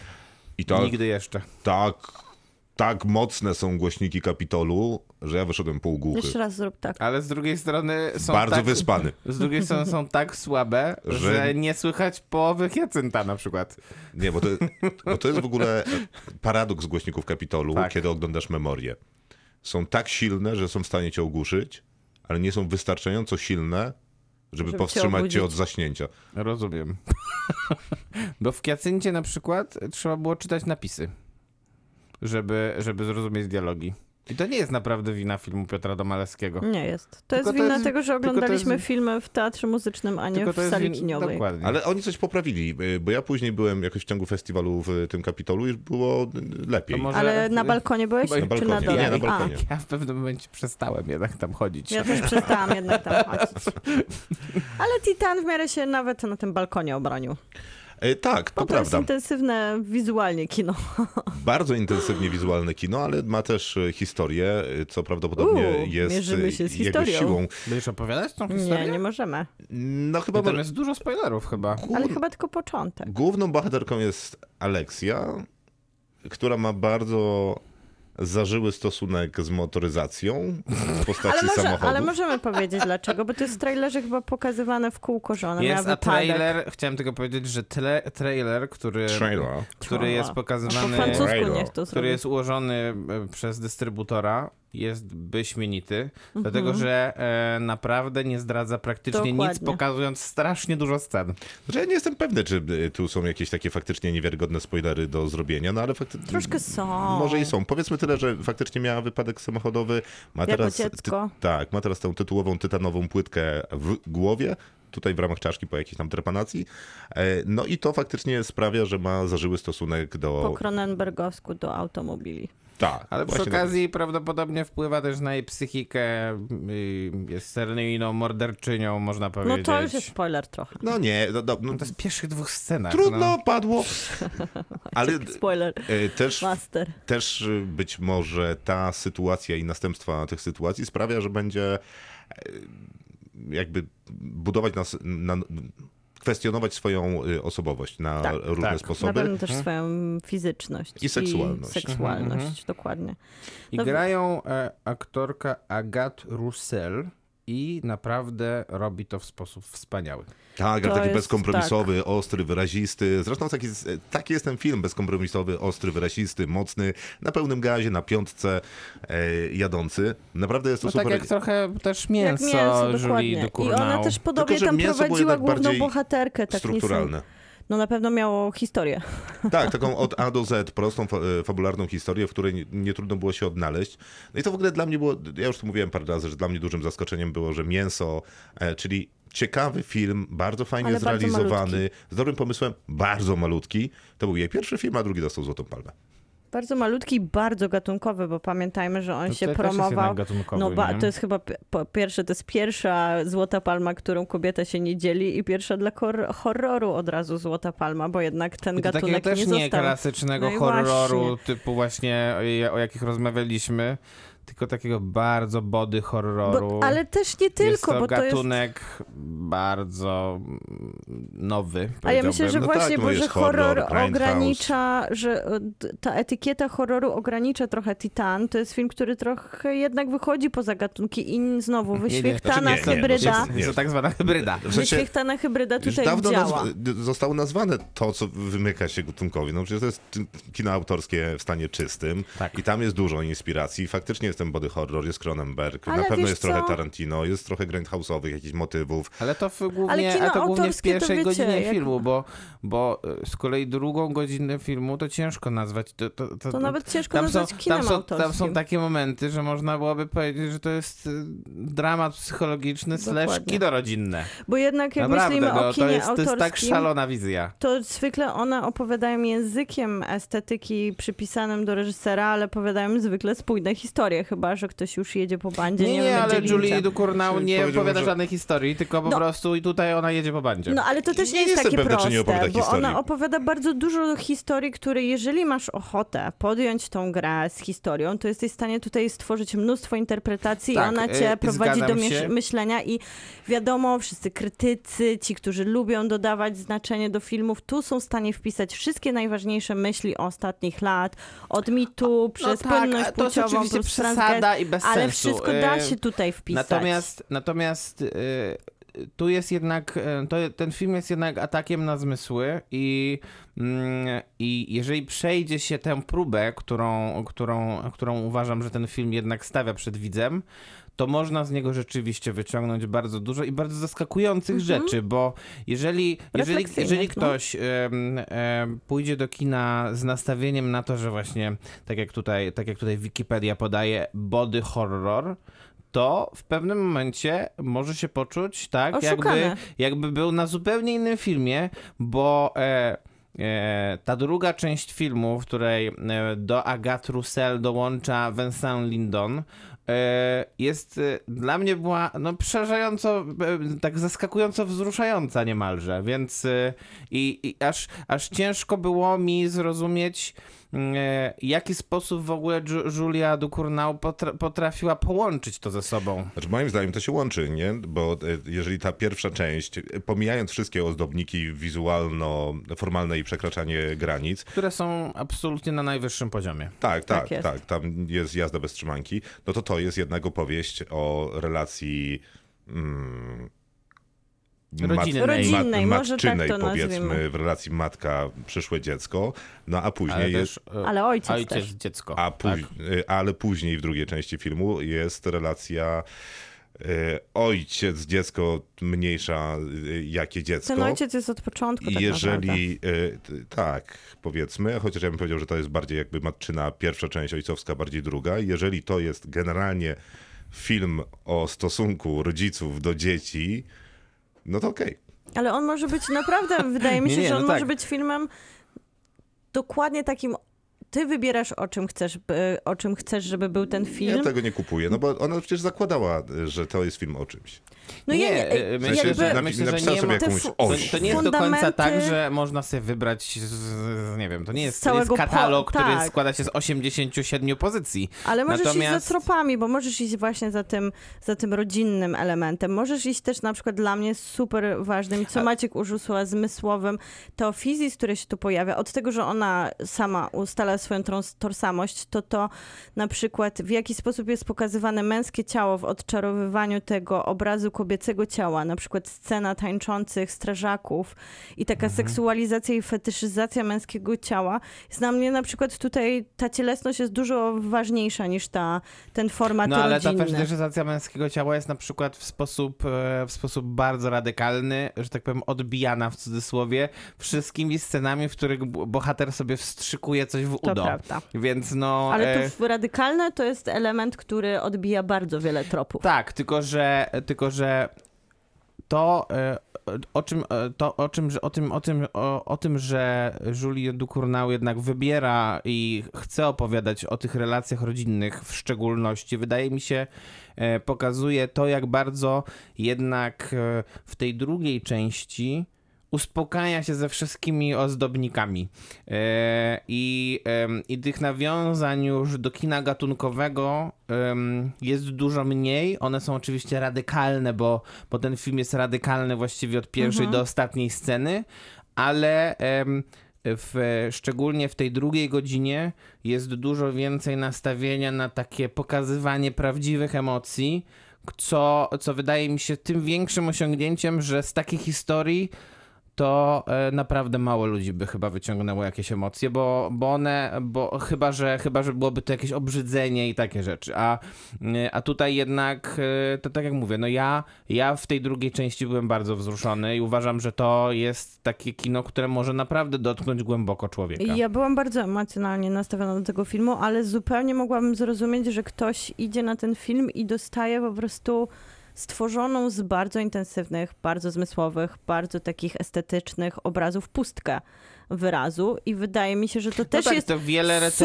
I tak, Nigdy jeszcze. tak, tak mocne są głośniki Kapitolu, że ja wyszedłem półgłuchy. Jeszcze raz zrób tak. Ale z drugiej strony są Bardzo tak, wyspany. Z drugiej strony są tak słabe, Że- że... nie słychać połowy Hiacynta na przykład. Nie, bo to, bo to jest w ogóle paradoks głośników Kapitolu, Tak. kiedy oglądasz memorię. Są tak silne, że są w stanie cię ogłuszyć, ale nie są wystarczająco silne, żeby, Żeby cię powstrzymać cię obudzić. od zaśnięcia. Rozumiem. Bo w Hiacyncie na przykład trzeba było czytać napisy, żeby, żeby zrozumieć dialogi. I to nie jest naprawdę wina filmu Piotra Domalewskiego. Nie jest. To Tylko jest to wina jest- tego, że to oglądaliśmy jest- filmy w teatrze muzycznym, a nie w to sali win... kiniowej. Dokładnie. Ale oni coś poprawili, y, bo ja później byłem jakoś w ciągu festiwalu w tym Kapitolu i było y, lepiej. To może- Ale na balkonie byłeś? Na Czy na balkonie. dole? Nie, na A, balkonie. Ja w pewnym momencie przestałem jednak tam chodzić. Ja też przestałam jednak tam chodzić. Ale Titan w miarę się nawet na tym balkonie obronił. E, tak, to Bo to jest prawda. intensywne wizualnie kino. Bardzo intensywnie wizualne kino, ale ma też e, historię, e, co prawdopodobnie Uuu, jest mierzymy się z jego historią. siłą. Będziesz opowiadać tą historię? Nie, nie możemy. No chyba Bo tam jest dużo spoilerów chyba. Ale chyba tylko początek. Główną bohaterką jest Aleksja, która ma bardzo zażyły stosunek z motoryzacją w postaci Ale, może, samochodu. ale możemy powiedzieć dlaczego, bo to jest w trailerze chyba pokazywane w kółko, że ona Jest, miała wypadek. trailer, chciałem tylko powiedzieć, że tle, trailer, który, Trailer. który jest Po pokazywany, to który zrobi. jest ułożony e, przez dystrybutora, jest wyśmienity, Mhm. dlatego że e, naprawdę nie zdradza praktycznie nic, Dokładnie. pokazując strasznie dużo scen. Znaczy, ja nie jestem pewny, czy y, tu są jakieś takie faktycznie niewiarygodne spoilery do zrobienia, no ale faktycznie... Troszkę są. Może i są. Powiedzmy tyle, że faktycznie miała wypadek samochodowy. Ma Jako teraz, dziecko. tak, ma teraz tę tytułową tytanową płytkę w głowie. Tutaj w ramach czaszki po jakiejś tam trepanacji. E, No i to faktycznie sprawia, że ma zażyły stosunek Po do... Cronenbergowsku do automobili. Tak, Ale przy okazji prawdopodobnie wpływa też na jej psychikę, y, jest seryjną morderczynią, można No powiedzieć. to już jest spoiler trochę. No nie, no, no, no, To jest w pierwszych dwóch scenach. trudno, No. padło. Ale Spoiler. e, też Master. Też y, być może ta sytuacja i następstwa tych sytuacji sprawia, że będzie e, jakby budować nas, na, kwestionować swoją y, osobowość na Tak, różne tak. Na sposoby. pewno też swoją fizyczność. I seksualność. seksualność, dokładnie. I No w- grają e, aktorka Agathe Roussel i naprawdę robi to w sposób wspaniały. Tak, ale taki jest- bezkompromisowy, ostry, wyrazisty. Zresztą taki, taki jest ten film, bezkompromisowy, ostry, wyrazisty, mocny, na pełnym gazie, na piątce e, jadący. Naprawdę jest to No tak super. jak trochę też Jak mięso, mięso, Julie dokładnie. I ona też podobnie że tam mięso prowadziła główną bohaterkę. Tak nie strukturalne. są- No na pewno miało historię. Tak, taką od A do Z, prostą, e, fabularną historię, w której nie, nie trudno było się odnaleźć. No i to w ogóle dla mnie było, ja już to mówiłem parę razy, że dla mnie dużym zaskoczeniem było, że Mięso, e, czyli ciekawy film, bardzo fajnie Ale bardzo zrealizowany, z dobrym pomysłem, bardzo malutki. To był jej pierwszy film, a drugi dostał Złotą Palmę. Bardzo malutki i bardzo gatunkowy, bo pamiętajmy, że on To się jest promował. gatunkowy, No ba, to jest chyba po pierwsze, to jest pierwsza Złota Palma, którą kobieta się nie dzieli i pierwsza dla horroru od razu Złota Palma, bo jednak ten I to gatunek też nie nie, został. klasycznego No horroru, właśnie. typu właśnie o jakich rozmawialiśmy, tylko takiego bardzo body horroru. Bo, ale też nie jest tylko, to bo to jest... gatunek bardzo nowy. A ja myślę, że No właśnie, tak, bo jest że horror horror, ogranicza, że e, ta etykieta horroru ogranicza trochę Titan. To jest film, który trochę jednak wychodzi poza gatunki i znowu wyświechtana Znaczy nie, nie, hybryda. Jest, jest to tak zwana hybryda. W sensie, Wyświechtana hybryda już tutaj dawno działa. nazwa, zostało nazwane to, co wymyka się gatunkowi. No przecież to jest kino autorskie w stanie czystym Tak. i tam jest dużo inspiracji. Faktycznie jest ten body horror, jest Cronenberg, Ale na pewno jest trochę co? Tarantino, jest trochę grindhouse'owych jakichś motywów. Ale to w, Ale głównie, kino a to głównie w to pierwszej wiecie, godzinie jak- filmu, bo, bo e, z kolei drugą godzinę filmu to ciężko nazwać. To, to, to, To nawet ciężko tam są, nazwać kinem tam, są, tam są takie momenty, że można byłoby powiedzieć, że to jest e, dramat psychologiczny slash Dokładnie. kino rodzinne. Bo jednak jak Naprawdę, myślimy no, o to, kinie jest, to jest tak szalona wizja. to zwykle one opowiadają językiem estetyki przypisanym do reżysera, ale opowiadają zwykle spójne historie, chyba że ktoś już jedzie po bandzie. Nie, Nie, nie, ale Julie. Ducournau nie opowiada że- żadnej historii, tylko po No. prostu i tutaj ona jedzie po bandzie. No ale to też Nie nie jest takie proste, nie opowiada bo historii. ona opowiada bardzo dużo historii, które jeżeli masz ochotę podjąć tą grę z historią, to jesteś w stanie tutaj stworzyć mnóstwo interpretacji Tak, i ona y, cię prowadzi do się. myślenia i wiadomo, wszyscy krytycy, ci, którzy lubią dodawać znaczenie do filmów, tu są w stanie wpisać wszystkie najważniejsze myśli ostatnich lat, od mitu, przez tak, płynność a to jest płciową, przesada i bez ale sensu. wszystko da Y, się tutaj wpisać. Natomiast, natomiast y, tu jest jednak, y, to, ten film jest jednak atakiem na zmysły i, mm, i jeżeli przejdzie się tę próbę, którą, którą, którą uważam, że ten film jednak stawia przed widzem, to można z niego rzeczywiście wyciągnąć bardzo dużo i bardzo zaskakujących rzeczy, bo jeżeli, jeżeli, jeżeli no. ktoś em, pójdzie do kina z nastawieniem na to, że właśnie, tak jak tutaj, tak jak tutaj Wikipedia podaje, body horror, to w pewnym momencie może się poczuć tak, jakby, jakby był na zupełnie innym filmie, bo e, e, ta druga część filmu, w której e, do Agathe Roussel dołącza Vincent Lindon, jest e, dla mnie była no, przerażająco, e, tak zaskakująco wzruszająca niemalże, więc e, i, i aż, aż ciężko było mi zrozumieć e, jaki sposób w ogóle Ju- Julia Ducournau potra- potrafiła połączyć to ze sobą. Znaczy, moim zdaniem to się łączy, nie? Bo e, jeżeli ta pierwsza część, e, pomijając wszystkie ozdobniki wizualno-formalne i przekraczanie granic, które są absolutnie na najwyższym poziomie. tak, Tak tak, tak, tam jest jazda bez trzymanki, no to to jest jednak opowieść o relacji mm, Rodzinnej. Rodzinnej, może tak matczynej, to powiedzmy, nazwijmy. w relacji matka, przyszłe dziecko, no a później Ale jest... też, e, Ale ojciec ojciec też. dziecko. A tak? póź- y, Ale później w drugiej części filmu jest relacja ojciec, dziecko, mniejsza y, jakie dziecko. Ten ojciec jest od początku tak I naprawdę. jeżeli, y, tak, powiedzmy, chociaż ja bym powiedział, że to jest bardziej jakby matczyna pierwsza część, ojcowska bardziej druga. Jeżeli to jest generalnie film o stosunku rodziców do dzieci, no to okej. Ale on może być naprawdę, wydaje mi się, Nie, nie, że on no może tak. być filmem dokładnie takim. Ty wybierasz o czym chcesz, o czym chcesz, żeby był ten film. Ja tego nie kupuję, no bo ona przecież zakładała, że to jest film o czymś. No nie, ja nie, jakby- myślę, że, napi- myślę, że napisała nie sobie ma... te jakąś To, oś. to nie jest do końca tak, że można sobie wybrać, z, nie wiem, to nie jest, to jest całego po- katalog, który tak. składa się z 87 pozycji. Ale możesz Natomiast- iść za tropami, bo możesz iść właśnie za tym, za tym rodzinnym elementem. Możesz iść też na przykład dla mnie super ważnym, co Maciek użył słowa zmysłowym, to fizis, które się tu pojawia, od tego, że ona sama ustala swoją tożsamość, to to na przykład w jaki sposób jest pokazywane męskie ciało w odczarowywaniu tego obrazu kobiecego ciała, na przykład scena tańczących strażaków i taka Mhm. seksualizacja i fetyszyzacja męskiego ciała. Jest dla mnie na przykład tutaj ta cielesność jest dużo ważniejsza niż ta, ten format No ale ta rodzinny. fetyszyzacja męskiego ciała jest na przykład w sposób, e, w sposób bardzo radykalny, że tak powiem odbijana w cudzysłowie wszystkimi scenami, w których bohater sobie wstrzykuje coś w to udo. prawda. Więc no... Ale e, to w- radykalne to jest element, który odbija bardzo wiele tropów. Tak, tylko że, tylko że to, e, o czym, e, to, o czym, o tym, o tym, o, o tym, że Julie Ducournau jednak wybiera i chce opowiadać o tych relacjach rodzinnych w szczególności, wydaje mi się, e, pokazuje to, jak bardzo jednak e, w tej drugiej części uspokaja się ze wszystkimi ozdobnikami. E, I, I tych nawiązań już do kina gatunkowego jest dużo mniej. One są oczywiście radykalne, bo, bo ten film jest radykalny właściwie od pierwszej do ostatniej sceny, ale w, szczególnie w tej drugiej godzinie jest dużo więcej nastawienia na takie pokazywanie prawdziwych emocji, co, co wydaje mi się tym większym osiągnięciem, że z takiej historii to e, naprawdę mało ludzi by chyba wyciągnęło jakieś emocje, bo, bo one, bo chyba że, chyba, że byłoby to jakieś obrzydzenie i takie rzeczy. A, e, a tutaj jednak, e, to tak jak mówię, no ja, ja w tej drugiej części byłem bardzo wzruszony i uważam, że to jest takie kino, które może naprawdę dotknąć głęboko człowieka. Ja byłam bardzo emocjonalnie nastawiona do tego filmu, ale zupełnie mogłabym zrozumieć, że ktoś idzie na ten film i dostaje po prostu stworzoną z bardzo intensywnych, bardzo zmysłowych, bardzo takich estetycznych obrazów pustkę wyrazu i wydaje mi się, że to też tak, jest to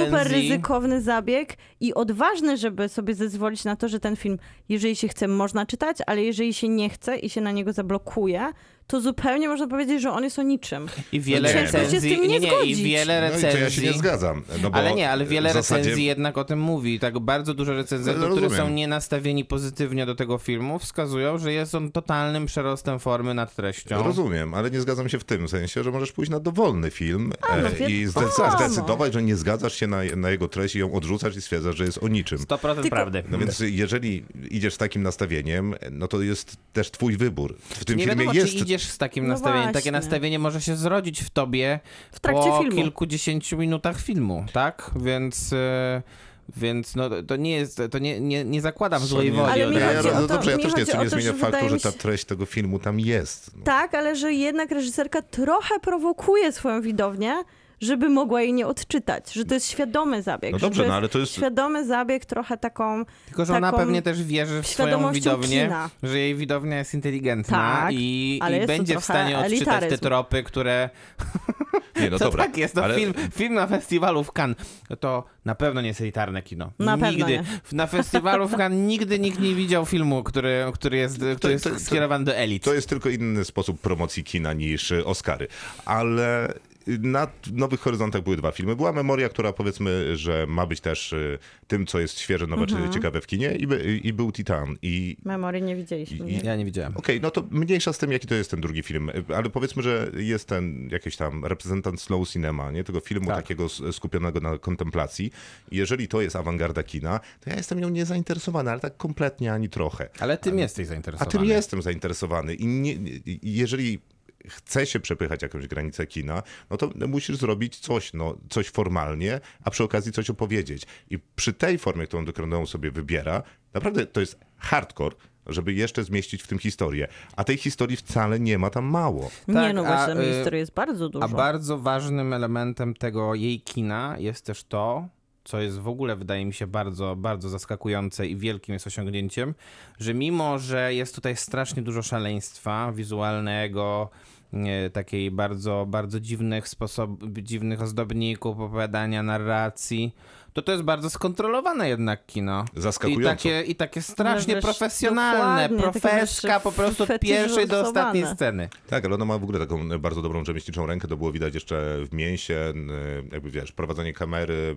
super ryzykowny zabieg i odważny, żeby sobie zezwolić na to, że ten film, jeżeli się chce, można czytać, ale jeżeli się nie chce i się na niego zablokuje, to zupełnie można powiedzieć, że on jest o niczym. I wiele Ciężko się z recenzji, tym nie nie, nie, i wiele No i recenzji. to ja się nie zgadzam. No bo ale nie, ale wiele zasadzie... recenzji jednak o tym mówi. Tak bardzo dużo recenzentów, No, które rozumiem. są nienastawieni pozytywnie do tego filmu, wskazują, że jest on totalnym przerostem formy nad treścią. Rozumiem, ale nie zgadzam się w tym sensie, że możesz pójść na dowolny film no e, i zdecydować, że nie zgadzasz się na, na jego treść i ją odrzucasz i stwierdzasz, że jest o niczym. 100% Tylko- prawdy. No więc jeżeli idziesz z takim nastawieniem, no to jest też twój wybór. W tym nie filmie wiadomo, jest... idziesz z takim No nastawieniem. Takie właśnie. nastawienie może się zrodzić w tobie W trakcie po filmu. kilkudziesięciu minutach filmu, tak? Więc... e, Więc no, to nie jest, to nie, nie, nie zakładam złej woli Ale mi ja, razu. chodzi o no to- dobrze, ja też nie, chodzi co o nie to, zmienia że faktu, że ta treść tego filmu tam jest. No. Tak, ale że jednak reżyserka trochę prowokuje swoją widownię, żeby mogła jej nie odczytać, że to jest świadomy zabieg. No że dobrze, to no ale to jest- Świadomy zabieg, trochę taką... Tylko, że ona taką pewnie też wierzy w swoją widownię, kina. że jej widownia jest inteligentna Tak, i, ale i jest to będzie w stanie odczytać te elitaryzm. tropy, które... Nie, no to dobra. tak jest, to ale... film, film na festiwalu w Cannes. To na pewno nie jest elitarne kino. Na pewno nigdy. nie. Na festiwalu w Cannes nigdy nikt nie widział filmu, który, który jest, który jest to- to- skierowany do elit. To jest tylko inny sposób promocji kina niż Oscary. Ale na Nowych Horyzontach były dwa filmy. Była Memoria, która powiedzmy, że ma być też y, tym, co jest świeże, nowe, czy ciekawe w kinie i, by, i był Titan. I Memory nie widzieliśmy. I- nie? Ja nie widziałem. Okej, no to mniejsza z tym, jaki to jest ten drugi film, ale powiedzmy, że jest ten jakiś tam reprezentant slow cinema, nie? Tego filmu Tak. takiego skupionego na kontemplacji. I jeżeli to jest awangarda kina, to ja jestem nią niezainteresowany, ale tak kompletnie ani trochę. Ale tym jesteś A zainteresowany. tym jestem zainteresowany i nie, i jeżeli chce się przepychać jakąś granicę kina, no to musisz zrobić coś, no, coś formalnie, a przy okazji coś opowiedzieć. I przy tej formie, którą Dokroną sobie wybiera, naprawdę to jest hardcore, żeby jeszcze zmieścić w tym historię. A tej historii wcale nie ma tam mało. Nie, Tak, no a, właśnie, y, historii jest bardzo dużo. A bardzo ważnym elementem tego jej kina jest też to, co jest w ogóle, wydaje mi się, bardzo, bardzo zaskakujące i wielkim jest osiągnięciem, że mimo, że jest tutaj strasznie dużo szaleństwa wizualnego, nie, takiej bardzo, bardzo dziwnych sposobów, dziwnych ozdobników, opowiadania, narracji, to to jest bardzo skontrolowane jednak kino. I Zaskakująco. takie, I takie strasznie wiesz, profesjonalne, profeska po prostu od pierwszej do ostatniej sceny. Tak, ale ona ma w ogóle taką bardzo dobrą rzemieślniczą rękę, to było widać jeszcze w mięsie, jakby wiesz, prowadzenie kamery,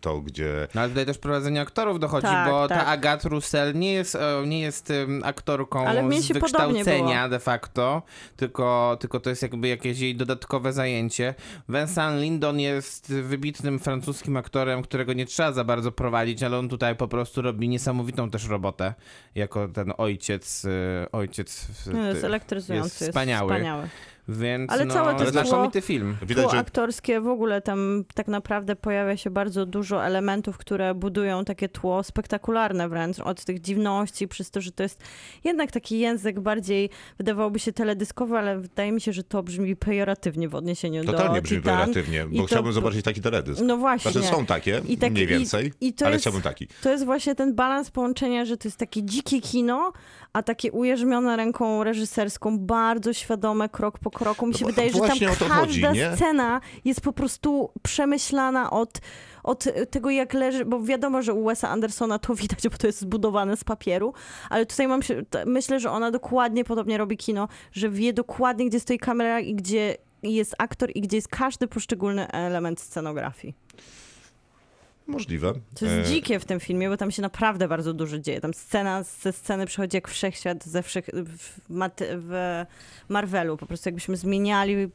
to gdzie No ale tutaj też prowadzenie aktorów dochodzi, Tak, bo ta tak. Agatha Russell nie jest, e, nie jest aktorką z wykształcenia de facto, tylko, tylko to jest jakby jakieś jej dodatkowe zajęcie. Vincent Lindon jest wybitnym francuskim aktorem, którego nie trzeba za bardzo prowadzić, ale on tutaj po prostu robi niesamowitą też robotę, jako ten ojciec, e, ojciec w- Nie, jest elektryzujący, jest jest wspaniały. Więc Ale no, całe to znakomity film. widać, Tło że aktorskie w ogóle tam tak naprawdę pojawia się bardzo dużo elementów, które budują takie tło spektakularne wręcz, od tych dziwności, przez to, że to jest jednak taki język bardziej, wydawałoby się teledyskowy, ale wydaje mi się, że to brzmi pejoratywnie w odniesieniu totalnie do brzmi Titan. pejoratywnie, I bo to- chciałbym zobaczyć taki teledysk. No właśnie. Znaczy są takie, I tak- mniej i- więcej, i to ale jest- chciałbym taki. To jest właśnie ten balans połączenia, że to jest takie dzikie kino, a takie ujeżdżone ręką reżyserską, bardzo świadome krok po kroku. Mi No się wydaje, że tam każda chodzi, scena jest po prostu przemyślana od, od tego, jak leży, bo wiadomo, że u Wesa Andersona to widać, bo to jest zbudowane z papieru, ale tutaj mam się, myślę, że ona dokładnie podobnie robi kino, że wie dokładnie, gdzie stoi kamera i gdzie jest aktor i gdzie jest każdy poszczególny element scenografii. Możliwe. To jest E, dzikie w tym filmie, bo tam się naprawdę bardzo dużo dzieje. Tam scena ze sceny przychodzi jak wszechświat ze wszech, w, w Marvelu. Po prostu jakbyśmy zmieniali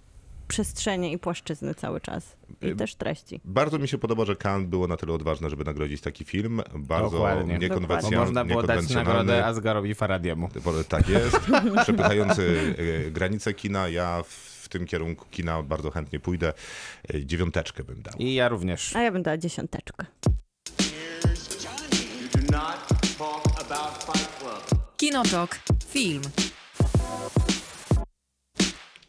przestrzenie i płaszczyzny cały czas. I Y, też treści. Bardzo mi się podoba, że Cannes było na tyle odważne, żeby nagrodzić taki film. Bardzo Dokładnie. Bo Bo niekonwencjonalny. można było dać nagrodę Asgarowi Faradiemu. Bo Tak jest. Przepychający e, granice kina. Ja w tym kierunku kina bardzo chętnie pójdę. E, Dziewiąteczkę bym dał. I ja również. A ja bym dała dziesiąteczkę. Kinotok. Film.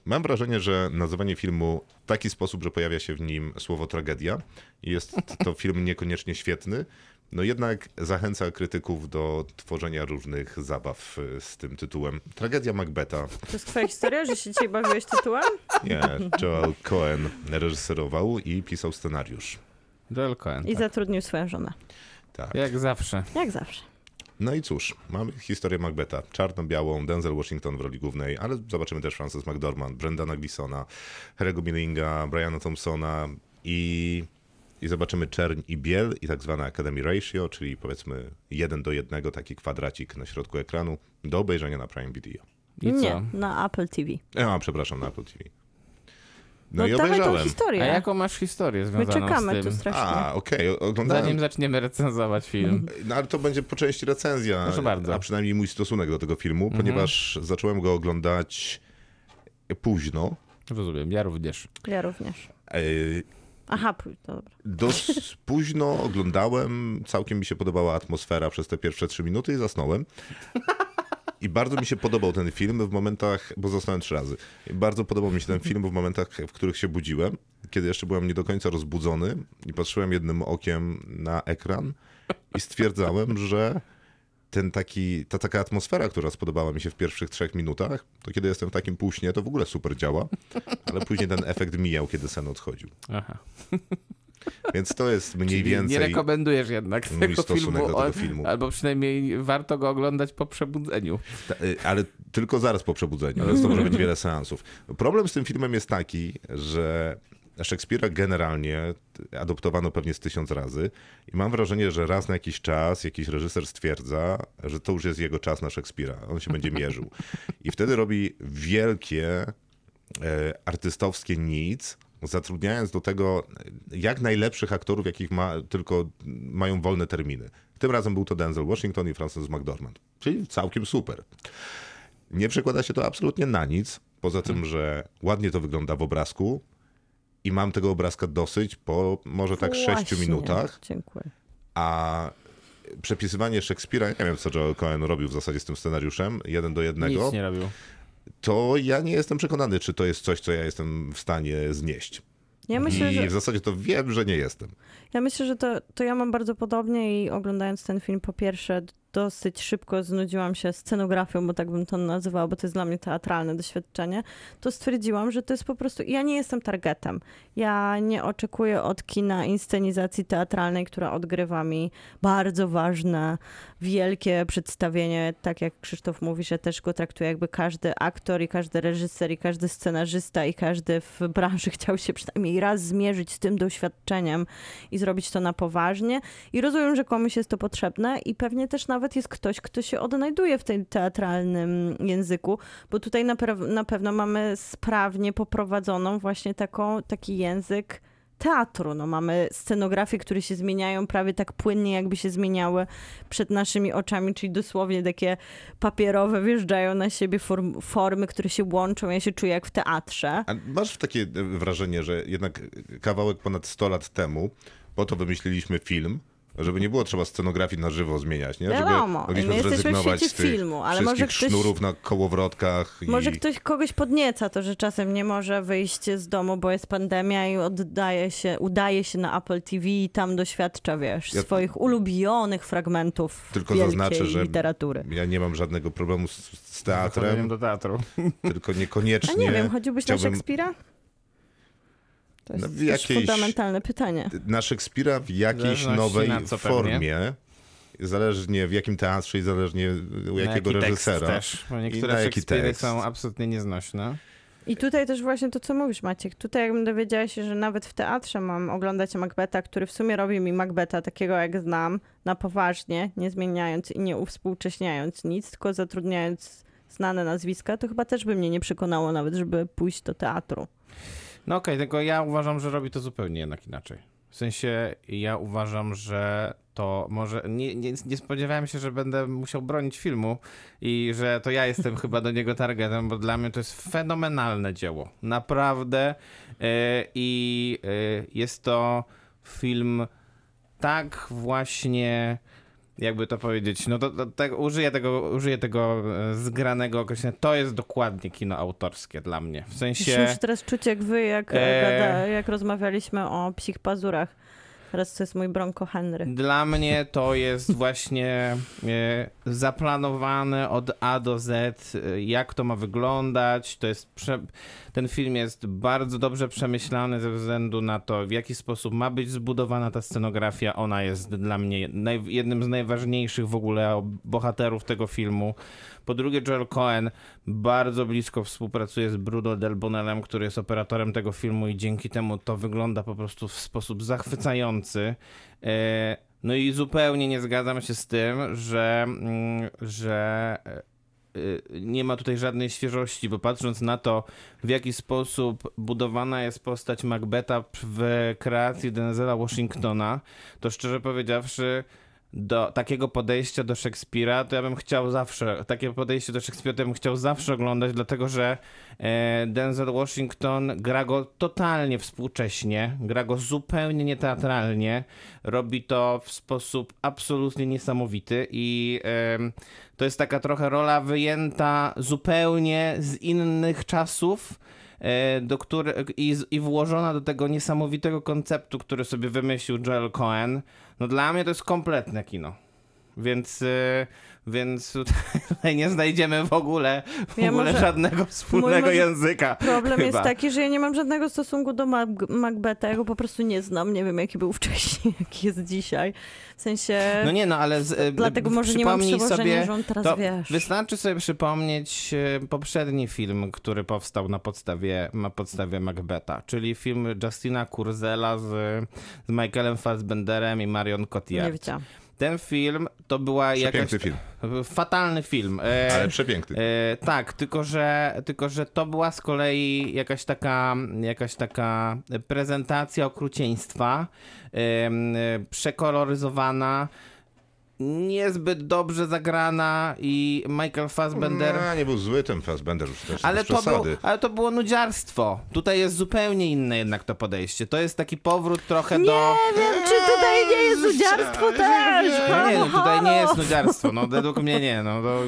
Mam wrażenie, że nazywanie filmu w taki sposób, że pojawia się w nim słowo tragedia, jest to film niekoniecznie świetny, no jednak zachęca krytyków do tworzenia różnych zabaw e, z tym tytułem. Tragedia Macbeta. To jest twoja historia, że się dzisiaj bawiłeś tytułem? Nie, Joel Cohen reżyserował i pisał scenariusz. Joel Cohen. I zatrudnił swoją żonę. Tak. Jak zawsze. Jak zawsze. No i cóż, mamy historię Macbeta. Czarno-białą, Denzel Washington w roli głównej, ale zobaczymy też Frances McDormand, Brendana Gleesona, Harry'ego Millinga, Briana Thompsona i, i zobaczymy czerń i biel i tak zwane Academy Ratio, czyli powiedzmy jeden do jednego, taki kwadracik na środku ekranu do obejrzenia na Prime Video. I Nie, co? na Apple TV. A, przepraszam, na Apple TV. No, No, i dawaj tą obejrzałem. A historię. jaką masz historię My związaną czekamy z tu tym? strasznie. A, okej, oglądałem. Zanim zaczniemy recenzować film. No ale to będzie po części recenzja, Proszę bardzo. a przynajmniej mój stosunek do tego filmu, Mhm. ponieważ zacząłem go oglądać późno. Rozumiem, ja również. Ja również. Aha, to dobra. Dość późno oglądałem, całkiem mi się podobała atmosfera przez te pierwsze trzy minuty i zasnąłem. I bardzo mi się podobał ten film w momentach, bo zasnąłem trzy razy. I bardzo podobał mi się ten film w momentach, w których się budziłem, kiedy jeszcze byłem nie do końca rozbudzony i patrzyłem jednym okiem na ekran i stwierdzałem, że ten taki, ta taka atmosfera, która spodobała mi się w pierwszych trzech minutach, to kiedy jestem w takim półśnie, to w ogóle super działa, ale później ten efekt mijał, kiedy sen odchodził. Aha. Więc to jest mniej Czyli więcej... Nie rekomendujesz jednak tego filmu, do tego filmu. albo przynajmniej warto go oglądać po przebudzeniu. Ta- y, Ale tylko zaraz po przebudzeniu, więc to może być wiele seansów. Problem z tym filmem jest taki, że Szekspira generalnie adoptowano pewnie z tysiąc razy i mam wrażenie, że raz na jakiś czas jakiś reżyser stwierdza, że to już jest jego czas na Szekspira. On się będzie mierzył. I wtedy robi wielkie, e, artystowskie nic, zatrudniając do tego jak najlepszych aktorów, jakich ma, tylko mają wolne terminy. Tym razem był to Denzel Washington i Francis McDormand. Czyli całkiem super. Nie przekłada się to absolutnie na nic, poza tym, że ładnie to wygląda w obrazku i mam tego obrazka dosyć po może tak Właśnie. sześciu minutach, Dziękuję. a przepisywanie Szekspira, nie wiem co Joel Cohen robił w zasadzie z tym scenariuszem, jeden do jednego, Nic nie robił. to ja nie jestem przekonany, czy to jest coś, co ja jestem w stanie znieść. Ja myślę, I że w zasadzie to wiem, że nie jestem. Ja myślę, że to, to ja mam bardzo podobnie i oglądając ten film, po pierwsze, dosyć szybko znudziłam się scenografią, bo tak bym to nazywała, bo to jest dla mnie teatralne doświadczenie, to stwierdziłam, że to jest po prostu. Ja nie jestem targetem. Ja nie oczekuję od kina inscenizacji teatralnej, która odgrywa mi bardzo ważne, wielkie przedstawienie. Tak jak Krzysztof mówi, że też go traktuję jakby każdy aktor i każdy reżyser i każdy scenarzysta i każdy w branży chciał się przynajmniej raz zmierzyć z tym doświadczeniem i zrobić to na poważnie. I rozumiem, że komuś jest to potrzebne i pewnie też nawet jest ktoś, kto się odnajduje w tym teatralnym języku, bo tutaj na, na pewno mamy sprawnie poprowadzoną właśnie taką, taki język teatru. No, mamy scenografie, które się zmieniają prawie tak płynnie, jakby się zmieniały przed naszymi oczami, czyli dosłownie takie papierowe wjeżdżają na siebie form, formy, które się łączą. Ja się czuję jak w teatrze. A masz takie e, wrażenie, że jednak kawałek ponad 100 lat temu, po to wymyśliliśmy film, żeby nie było trzeba scenografii na żywo zmieniać, nie? Wiadomo, Żeby mogliśmy my jesteśmy w zrezygnować świecie z tych filmu, ale wszystkich może ktoś- sznurów na kołowrotkach. Może i... ktoś kogoś podnieca to, że czasem nie może wyjść z domu, bo jest pandemia i oddaje się, udaje się na Apple TV i tam doświadcza, wiesz, Ja- swoich ulubionych fragmentów Tylko wielkiej zaznaczę, że literatury. ja nie mam żadnego problemu z, z Zachodzeniem teatrem, do teatru. tylko A niekoniecznie. nie wiem, chodziłbyś na chciałbym- Szekspira? To jest No, w też jakiejś- fundamentalne pytanie. na Szekspira w jakiejś nowej co pewnie. formie, zależnie w jakim teatrze i zależnie u Na jakiego jaki reżysera. Tekst też, bo niektóre Szekspiry tekst. są absolutnie nieznośne. I tutaj też właśnie to, co mówisz, Maciek. Tutaj jakbym dowiedziała się, że nawet w teatrze mam oglądać Macbeta, który w sumie robi mi Macbeta takiego, jak znam, na poważnie, nie zmieniając i nie uwspółcześniając nic, tylko zatrudniając znane nazwiska, to chyba też by mnie nie przekonało nawet, żeby pójść do teatru. No okej, tylko ja uważam, że robi to zupełnie jednak inaczej. W sensie ja uważam, że to może. Nie, nie, nie spodziewałem się, że będę musiał bronić filmu i że to ja jestem chyba do niego targetem, bo dla mnie to jest fenomenalne dzieło. Naprawdę. Yy, I yy, jest to film tak właśnie. Jakby to powiedzieć, no to, to, tak, użyję, tego, użyję tego e, zgranego określenia. To jest dokładnie kino autorskie dla mnie. W sensie. Muszę teraz czuć jak wy, jak, Eee. gada, jak rozmawialiśmy o psich pazurach. Teraz to jest mój Bronco Henry. Dla mnie to jest właśnie e, zaplanowane od A do Z, e, jak to ma wyglądać. To jest prze... Ten film jest bardzo dobrze przemyślany ze względu na to, w jaki sposób ma być zbudowana ta scenografia. Ona jest dla mnie jednym z najważniejszych w ogóle bohaterów tego filmu. Po drugie, Joel Cohen bardzo blisko współpracuje z Bruno Del Bonellem, który jest operatorem tego filmu i dzięki temu to wygląda po prostu w sposób zachwycający. E, No i zupełnie nie zgadzam się z tym, że, mm, że e, e, nie ma tutaj żadnej świeżości, bo patrząc na to, w jaki sposób budowana jest postać Macbeta w kreacji Denzela Washingtona, to szczerze powiedziawszy, do takiego podejścia do Szekspira, to ja bym chciał zawsze, takie podejście do Szekspira to ja bym chciał zawsze oglądać, dlatego że e, Denzel Washington gra go totalnie współcześnie, gra go zupełnie nieteatralnie, robi to w sposób absolutnie niesamowity i em, to jest taka trochę rola wyjęta zupełnie z innych czasów, e, do które, i, i włożona do tego niesamowitego konceptu, który sobie wymyślił Joel Cohen. No dla mnie to jest kompletne kino. Więc, y, więc tutaj nie znajdziemy w ogóle, w Ja ogóle może- żadnego wspólnego języka. Problem chyba. jest taki, że ja nie mam żadnego stosunku do Mac Macbeta, ja go po prostu nie znam, nie wiem jaki był wcześniej, jaki jest dzisiaj. W sensie, No nie no, ale z, y, dlatego może nie mam przełożenia, sobie, że on teraz to wiesz. Wystarczy sobie przypomnieć e, poprzedni film, który powstał na podstawie, na podstawie Macbeta, czyli film Justina Kurzela z, z Michaelem Fassbenderem i Marion Nie Cotillard. Ten film to była jakaś... Przepiękny film, Fatalny film. E, ale przepiękny. E, tak, tylko że, tylko że to była z kolei jakaś taka, jakaś taka prezentacja okrucieństwa, e, przekoloryzowana, niezbyt dobrze zagrana i Michael Fassbender... No, nie był zły ten Fassbender już też, Ale to, było, przesady. ale to było nudziarstwo. Tutaj jest zupełnie inne jednak to podejście. To jest taki powrót trochę Nie do... wiem, czy tutaj nie jest udziarstwo też. Nie, nie, no tutaj nie jest nudziarstwo. No według mnie nie. No, to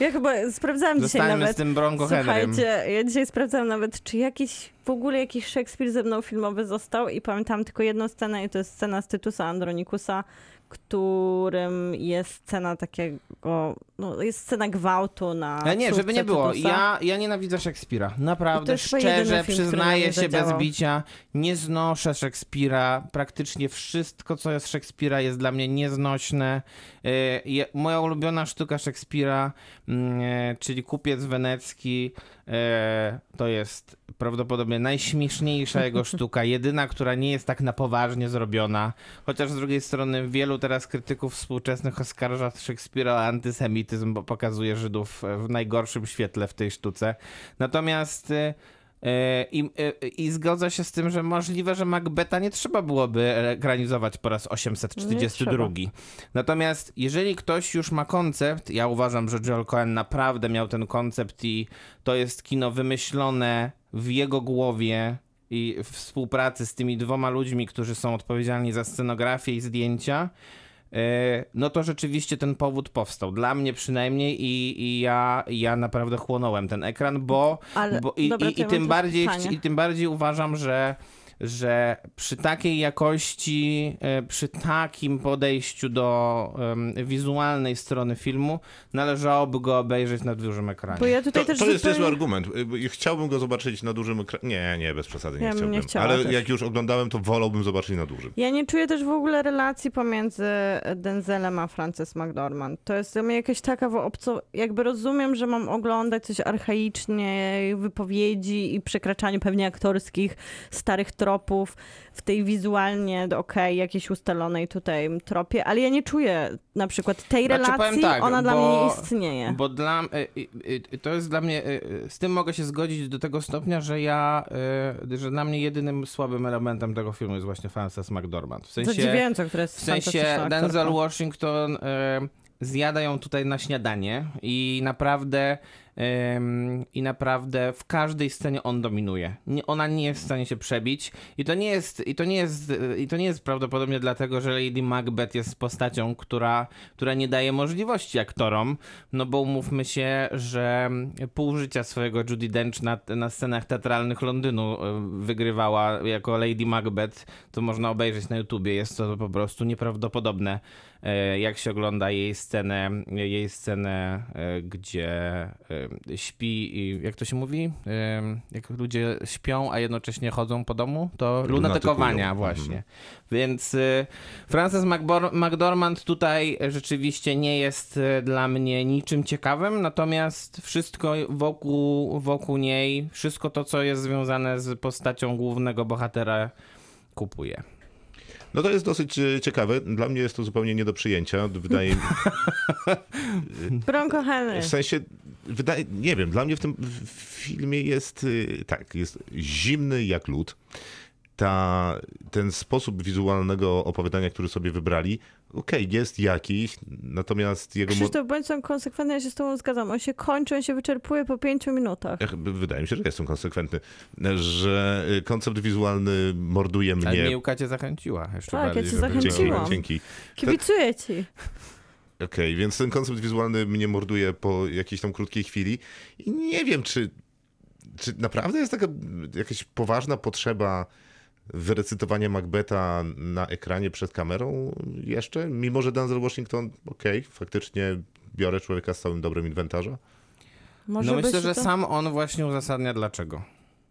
Ja chyba sprawdzałam dzisiaj zostańmy nawet. z tym Bronco Henrym. Słuchajcie, ja dzisiaj sprawdzałam nawet, czy jakiś w ogóle jakiś Szekspir ze mną filmowy został i pamiętam tylko jedną scenę i to jest scena z Tytusa Andronikusa, którym jest scena takiego, no jest scena gwałtu na Ale nie, żeby nie było. Tytusa. Ja, ja nienawidzę Szekspira. Naprawdę, szczerze, film, przyznaję się bez bicia. Nie znoszę Szekspira. Praktycznie wszystko, co jest Szekspira, jest dla mnie nieznośne. E, Moja ulubiona sztuka Szekspira, mm, e, czyli Kupiec Wenecki, to jest prawdopodobnie najśmieszniejsza jego sztuka. Jedyna, która nie jest tak na poważnie zrobiona. Chociaż z drugiej strony wielu teraz krytyków współczesnych oskarża Szekspira o antysemityzm, bo pokazuje Żydów w najgorszym świetle w tej sztuce. Natomiast e, e, i, e, I zgodzę się z tym, że możliwe, że Macbeta nie trzeba byłoby ekranizować po raz 842. Natomiast jeżeli ktoś już ma koncept, ja uważam, że Joel Cohen naprawdę miał ten koncept i to jest kino wymyślone w jego głowie i w współpracy z tymi dwoma ludźmi, którzy są odpowiedzialni za scenografię i zdjęcia, no to rzeczywiście ten powód powstał. Dla mnie przynajmniej i, i ja, ja naprawdę chłonąłem ten ekran, bo, Ale- bo i, dobra, i, i, tym bardziej, i tym bardziej uważam, że że przy takiej jakości, e, przy takim podejściu do wizualnej strony filmu, należałoby go obejrzeć na dużym ekranie. Bo ja tutaj To, też to jest zupełnie... niezły argument. Y, Chciałbym go zobaczyć na dużym ekranie. Nie, nie, bez przesady nie Ja bym chciałbym. nie Ale też. jak już oglądałem, to wolałbym zobaczyć na dużym. Ja nie czuję też w ogóle relacji pomiędzy Denzelem a Frances McDormand. To jest dla mnie jakaś taka w obco... Jakby rozumiem, że mam oglądać coś archaicznie, wypowiedzi i przekraczaniu pewnie aktorskich starych tropów w tej wizualnie, okej, jakiejś ustalonej tutaj tropie, ale ja nie czuję na przykład tej Znaczy, relacji, tak, ona dla bo- mnie nie istnieje. Bo dla y, y, y, to jest dla mnie, z tym mogę się zgodzić do tego stopnia, że ja, że dla mnie jedynym słabym elementem tego filmu jest właśnie Frances McDormand. W sensie, Zadziwiająco, która jest w sensie Denzel. Washington y, zjada ją tutaj na śniadanie i naprawdę i naprawdę w każdej scenie on dominuje. Ona nie jest w stanie się przebić. I to nie jest i to nie jest i to nie jest prawdopodobnie dlatego, że Lady Macbeth jest postacią, która, która nie daje możliwości aktorom, no bo umówmy się, że pół życia swojego Judy Dench na, na scenach teatralnych Londynu wygrywała jako Lady Macbeth, to można obejrzeć na YouTubie, jest to po prostu nieprawdopodobne, e, jak się ogląda jej scenę, jej scenę, e, gdzie e, śpi i jak to się mówi? Jak ludzie śpią, a jednocześnie chodzą po domu, to lunatykowania Lunatykują. właśnie. Więc y, Frances McDormand tutaj rzeczywiście nie jest y, dla mnie niczym ciekawym, natomiast wszystko wokół, wokół niej, wszystko to, co jest związane z postacią głównego bohatera, kupuje. No to jest dosyć e, ciekawe. Dla mnie jest to zupełnie nie do przyjęcia. Wydaje mi Bronco Henry. W sensie, wydaje, nie wiem, dla mnie w tym filmie jest y, tak, jest zimny jak lód. Ta, ten sposób wizualnego opowiadania, który sobie wybrali, okej, jest jakiś, natomiast jego... Krzysztof, bądź są konsekwentny, ja się z tobą zgadzam. On się kończy, on się wyczerpuje po pięciu minutach. Ech, Wydaje mi się, że jestem konsekwentny, że y, koncept wizualny morduje Ale mnie. Miłka cię zachęciła jeszcze Tak, ja cię żeby- Dzięki, zachęciłam. dzięki. Kibicuję ci. Okej, więc ten koncept wizualny mnie morduje po jakiejś tam krótkiej chwili i nie wiem, czy, czy naprawdę jest taka jakaś poważna potrzeba wyrecytowanie Macbeta na ekranie przed kamerą jeszcze? Mimo, że Denzel Washington, okej, faktycznie biorę człowieka z całym dobrem inwentarza. Może No myślę, że to... sam on właśnie uzasadnia dlaczego.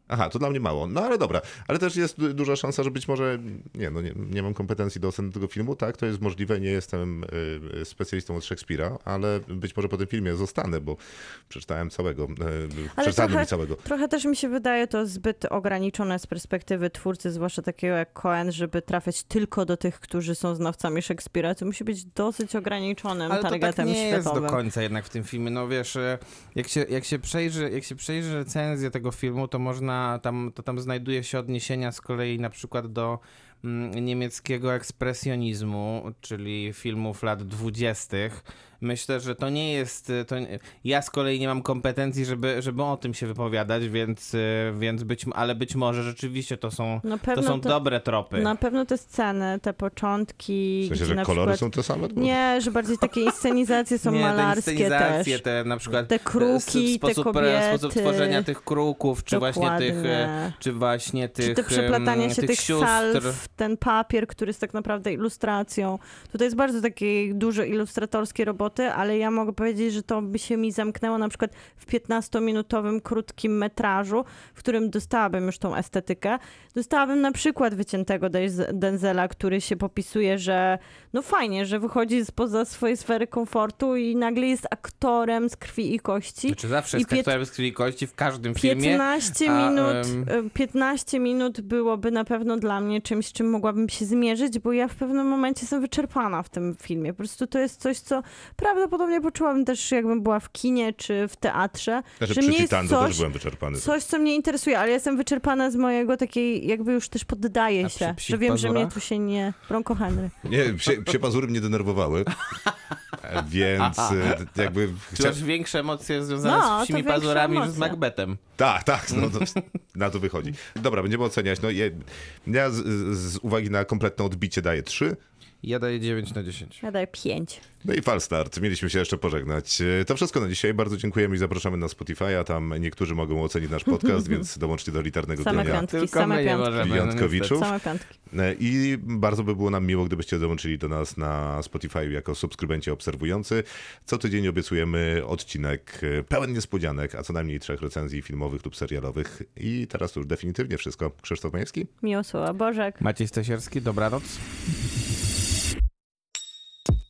Aha, to dla mnie mało. No ale dobra. Ale też jest du- duża szansa, że być może nie, no nie, nie mam kompetencji do oceny tego filmu. Tak, to jest możliwe. Nie jestem y, specjalistą od Szekspira, ale być może po tym filmie zostanę, bo przeczytałem całego. Y, Ale przeczytałem trochę, mi całego. trochę też mi się wydaje to zbyt ograniczone z perspektywy twórcy, zwłaszcza takiego jak Cohen, żeby trafiać tylko do tych, którzy są znawcami Szekspira. To musi być dosyć ograniczonym Ale to tak targetem nie jest do końca jednak w tym filmie. No wiesz, jak się, jak się, przejrzy, jak się przejrzy recenzję tego filmu, to można, tam, to tam znajduje się odniesienia z kolei na przykład do mm, niemieckiego ekspresjonizmu, czyli filmów lat dwudziestych. Myślę, że to nie jest. e, To, nie- ja z kolei nie mam kompetencji, żeby, żeby o tym się wypowiadać, więc, e, więc być, ale być może rzeczywiście to są, to są to- dobre tropy. Na pewno te sceny, te początki. W sensie, że na kolory przykład... są te same? Bo- Nie, że bardziej takie inscenizacje są nie, malarskie te inscenizacje, też. te na przykład Te kruki, e, te sposób, kobiety. sposób tworzenia tych kruków, czy właśnie tych, e, Dokładnie. czy właśnie tych, Czy to przeplatanie się tych, tych sióstr. salw, ten papier, który jest tak naprawdę ilustracją. Tutaj jest bardzo takie duże ilustratorskie roboty, ale ja mogę powiedzieć, że to by się mi zamknęło na przykład w 15-minutowym krótkim metrażu, w którym dostałabym już tą estetykę. Dostałabym na przykład wyciętego Denzela, który się popisuje, że no fajnie, że wychodzi spoza swojej sfery komfortu i nagle jest aktorem z krwi i kości. Znaczy zawsze I jest pięt- aktorem z krwi i kości w każdym filmie. 15 a, minut, y, 15 minut byłoby na pewno dla mnie czymś, z czym mogłabym się zmierzyć, bo ja w pewnym momencie jestem wyczerpana w tym filmie. Po prostu to jest coś, co prawdopodobnie poczułabym też jakbym była w kinie czy w teatrze, Znaczy, że przy nie jest coś, też byłem wyczerpany. coś, co mnie interesuje, ale jestem wyczerpana z mojego takiej, jakby już też poddaję się, że wiem, że mnie pazurach? tu się nie... Bronco Henry. Nie, psie, psie pazury mnie denerwowały, więc e, jakby... Chcia... masz większe emocje związane No, z psimi pazurami niż z. Macbethem? Tak, tak, no to, na to wychodzi. Dobra, będziemy oceniać. No, je, ja z, z uwagi na kompletne odbicie daję 3. Ja daję 9 na 10. Ja daję 5. No i falstart. Mieliśmy się jeszcze pożegnać. To wszystko na dzisiaj. Bardzo dziękujemy i zapraszamy na Spotify'a. Tam niektórzy mogą ocenić nasz podcast, więc dołączcie do litarnego Same gronia piątki, Tylko same piątki. możemy. no. Same piątki. I bardzo by było nam miło, gdybyście dołączyli do nas na Spotify jako subskrybenci obserwujący. Co tydzień obiecujemy odcinek pełen niespodzianek, a co najmniej trzech recenzji filmowych lub serialowych. I teraz to już definitywnie wszystko. Krzysztof Majewski. Miłosława Bożek. Maciej Stasierski, dobranoc.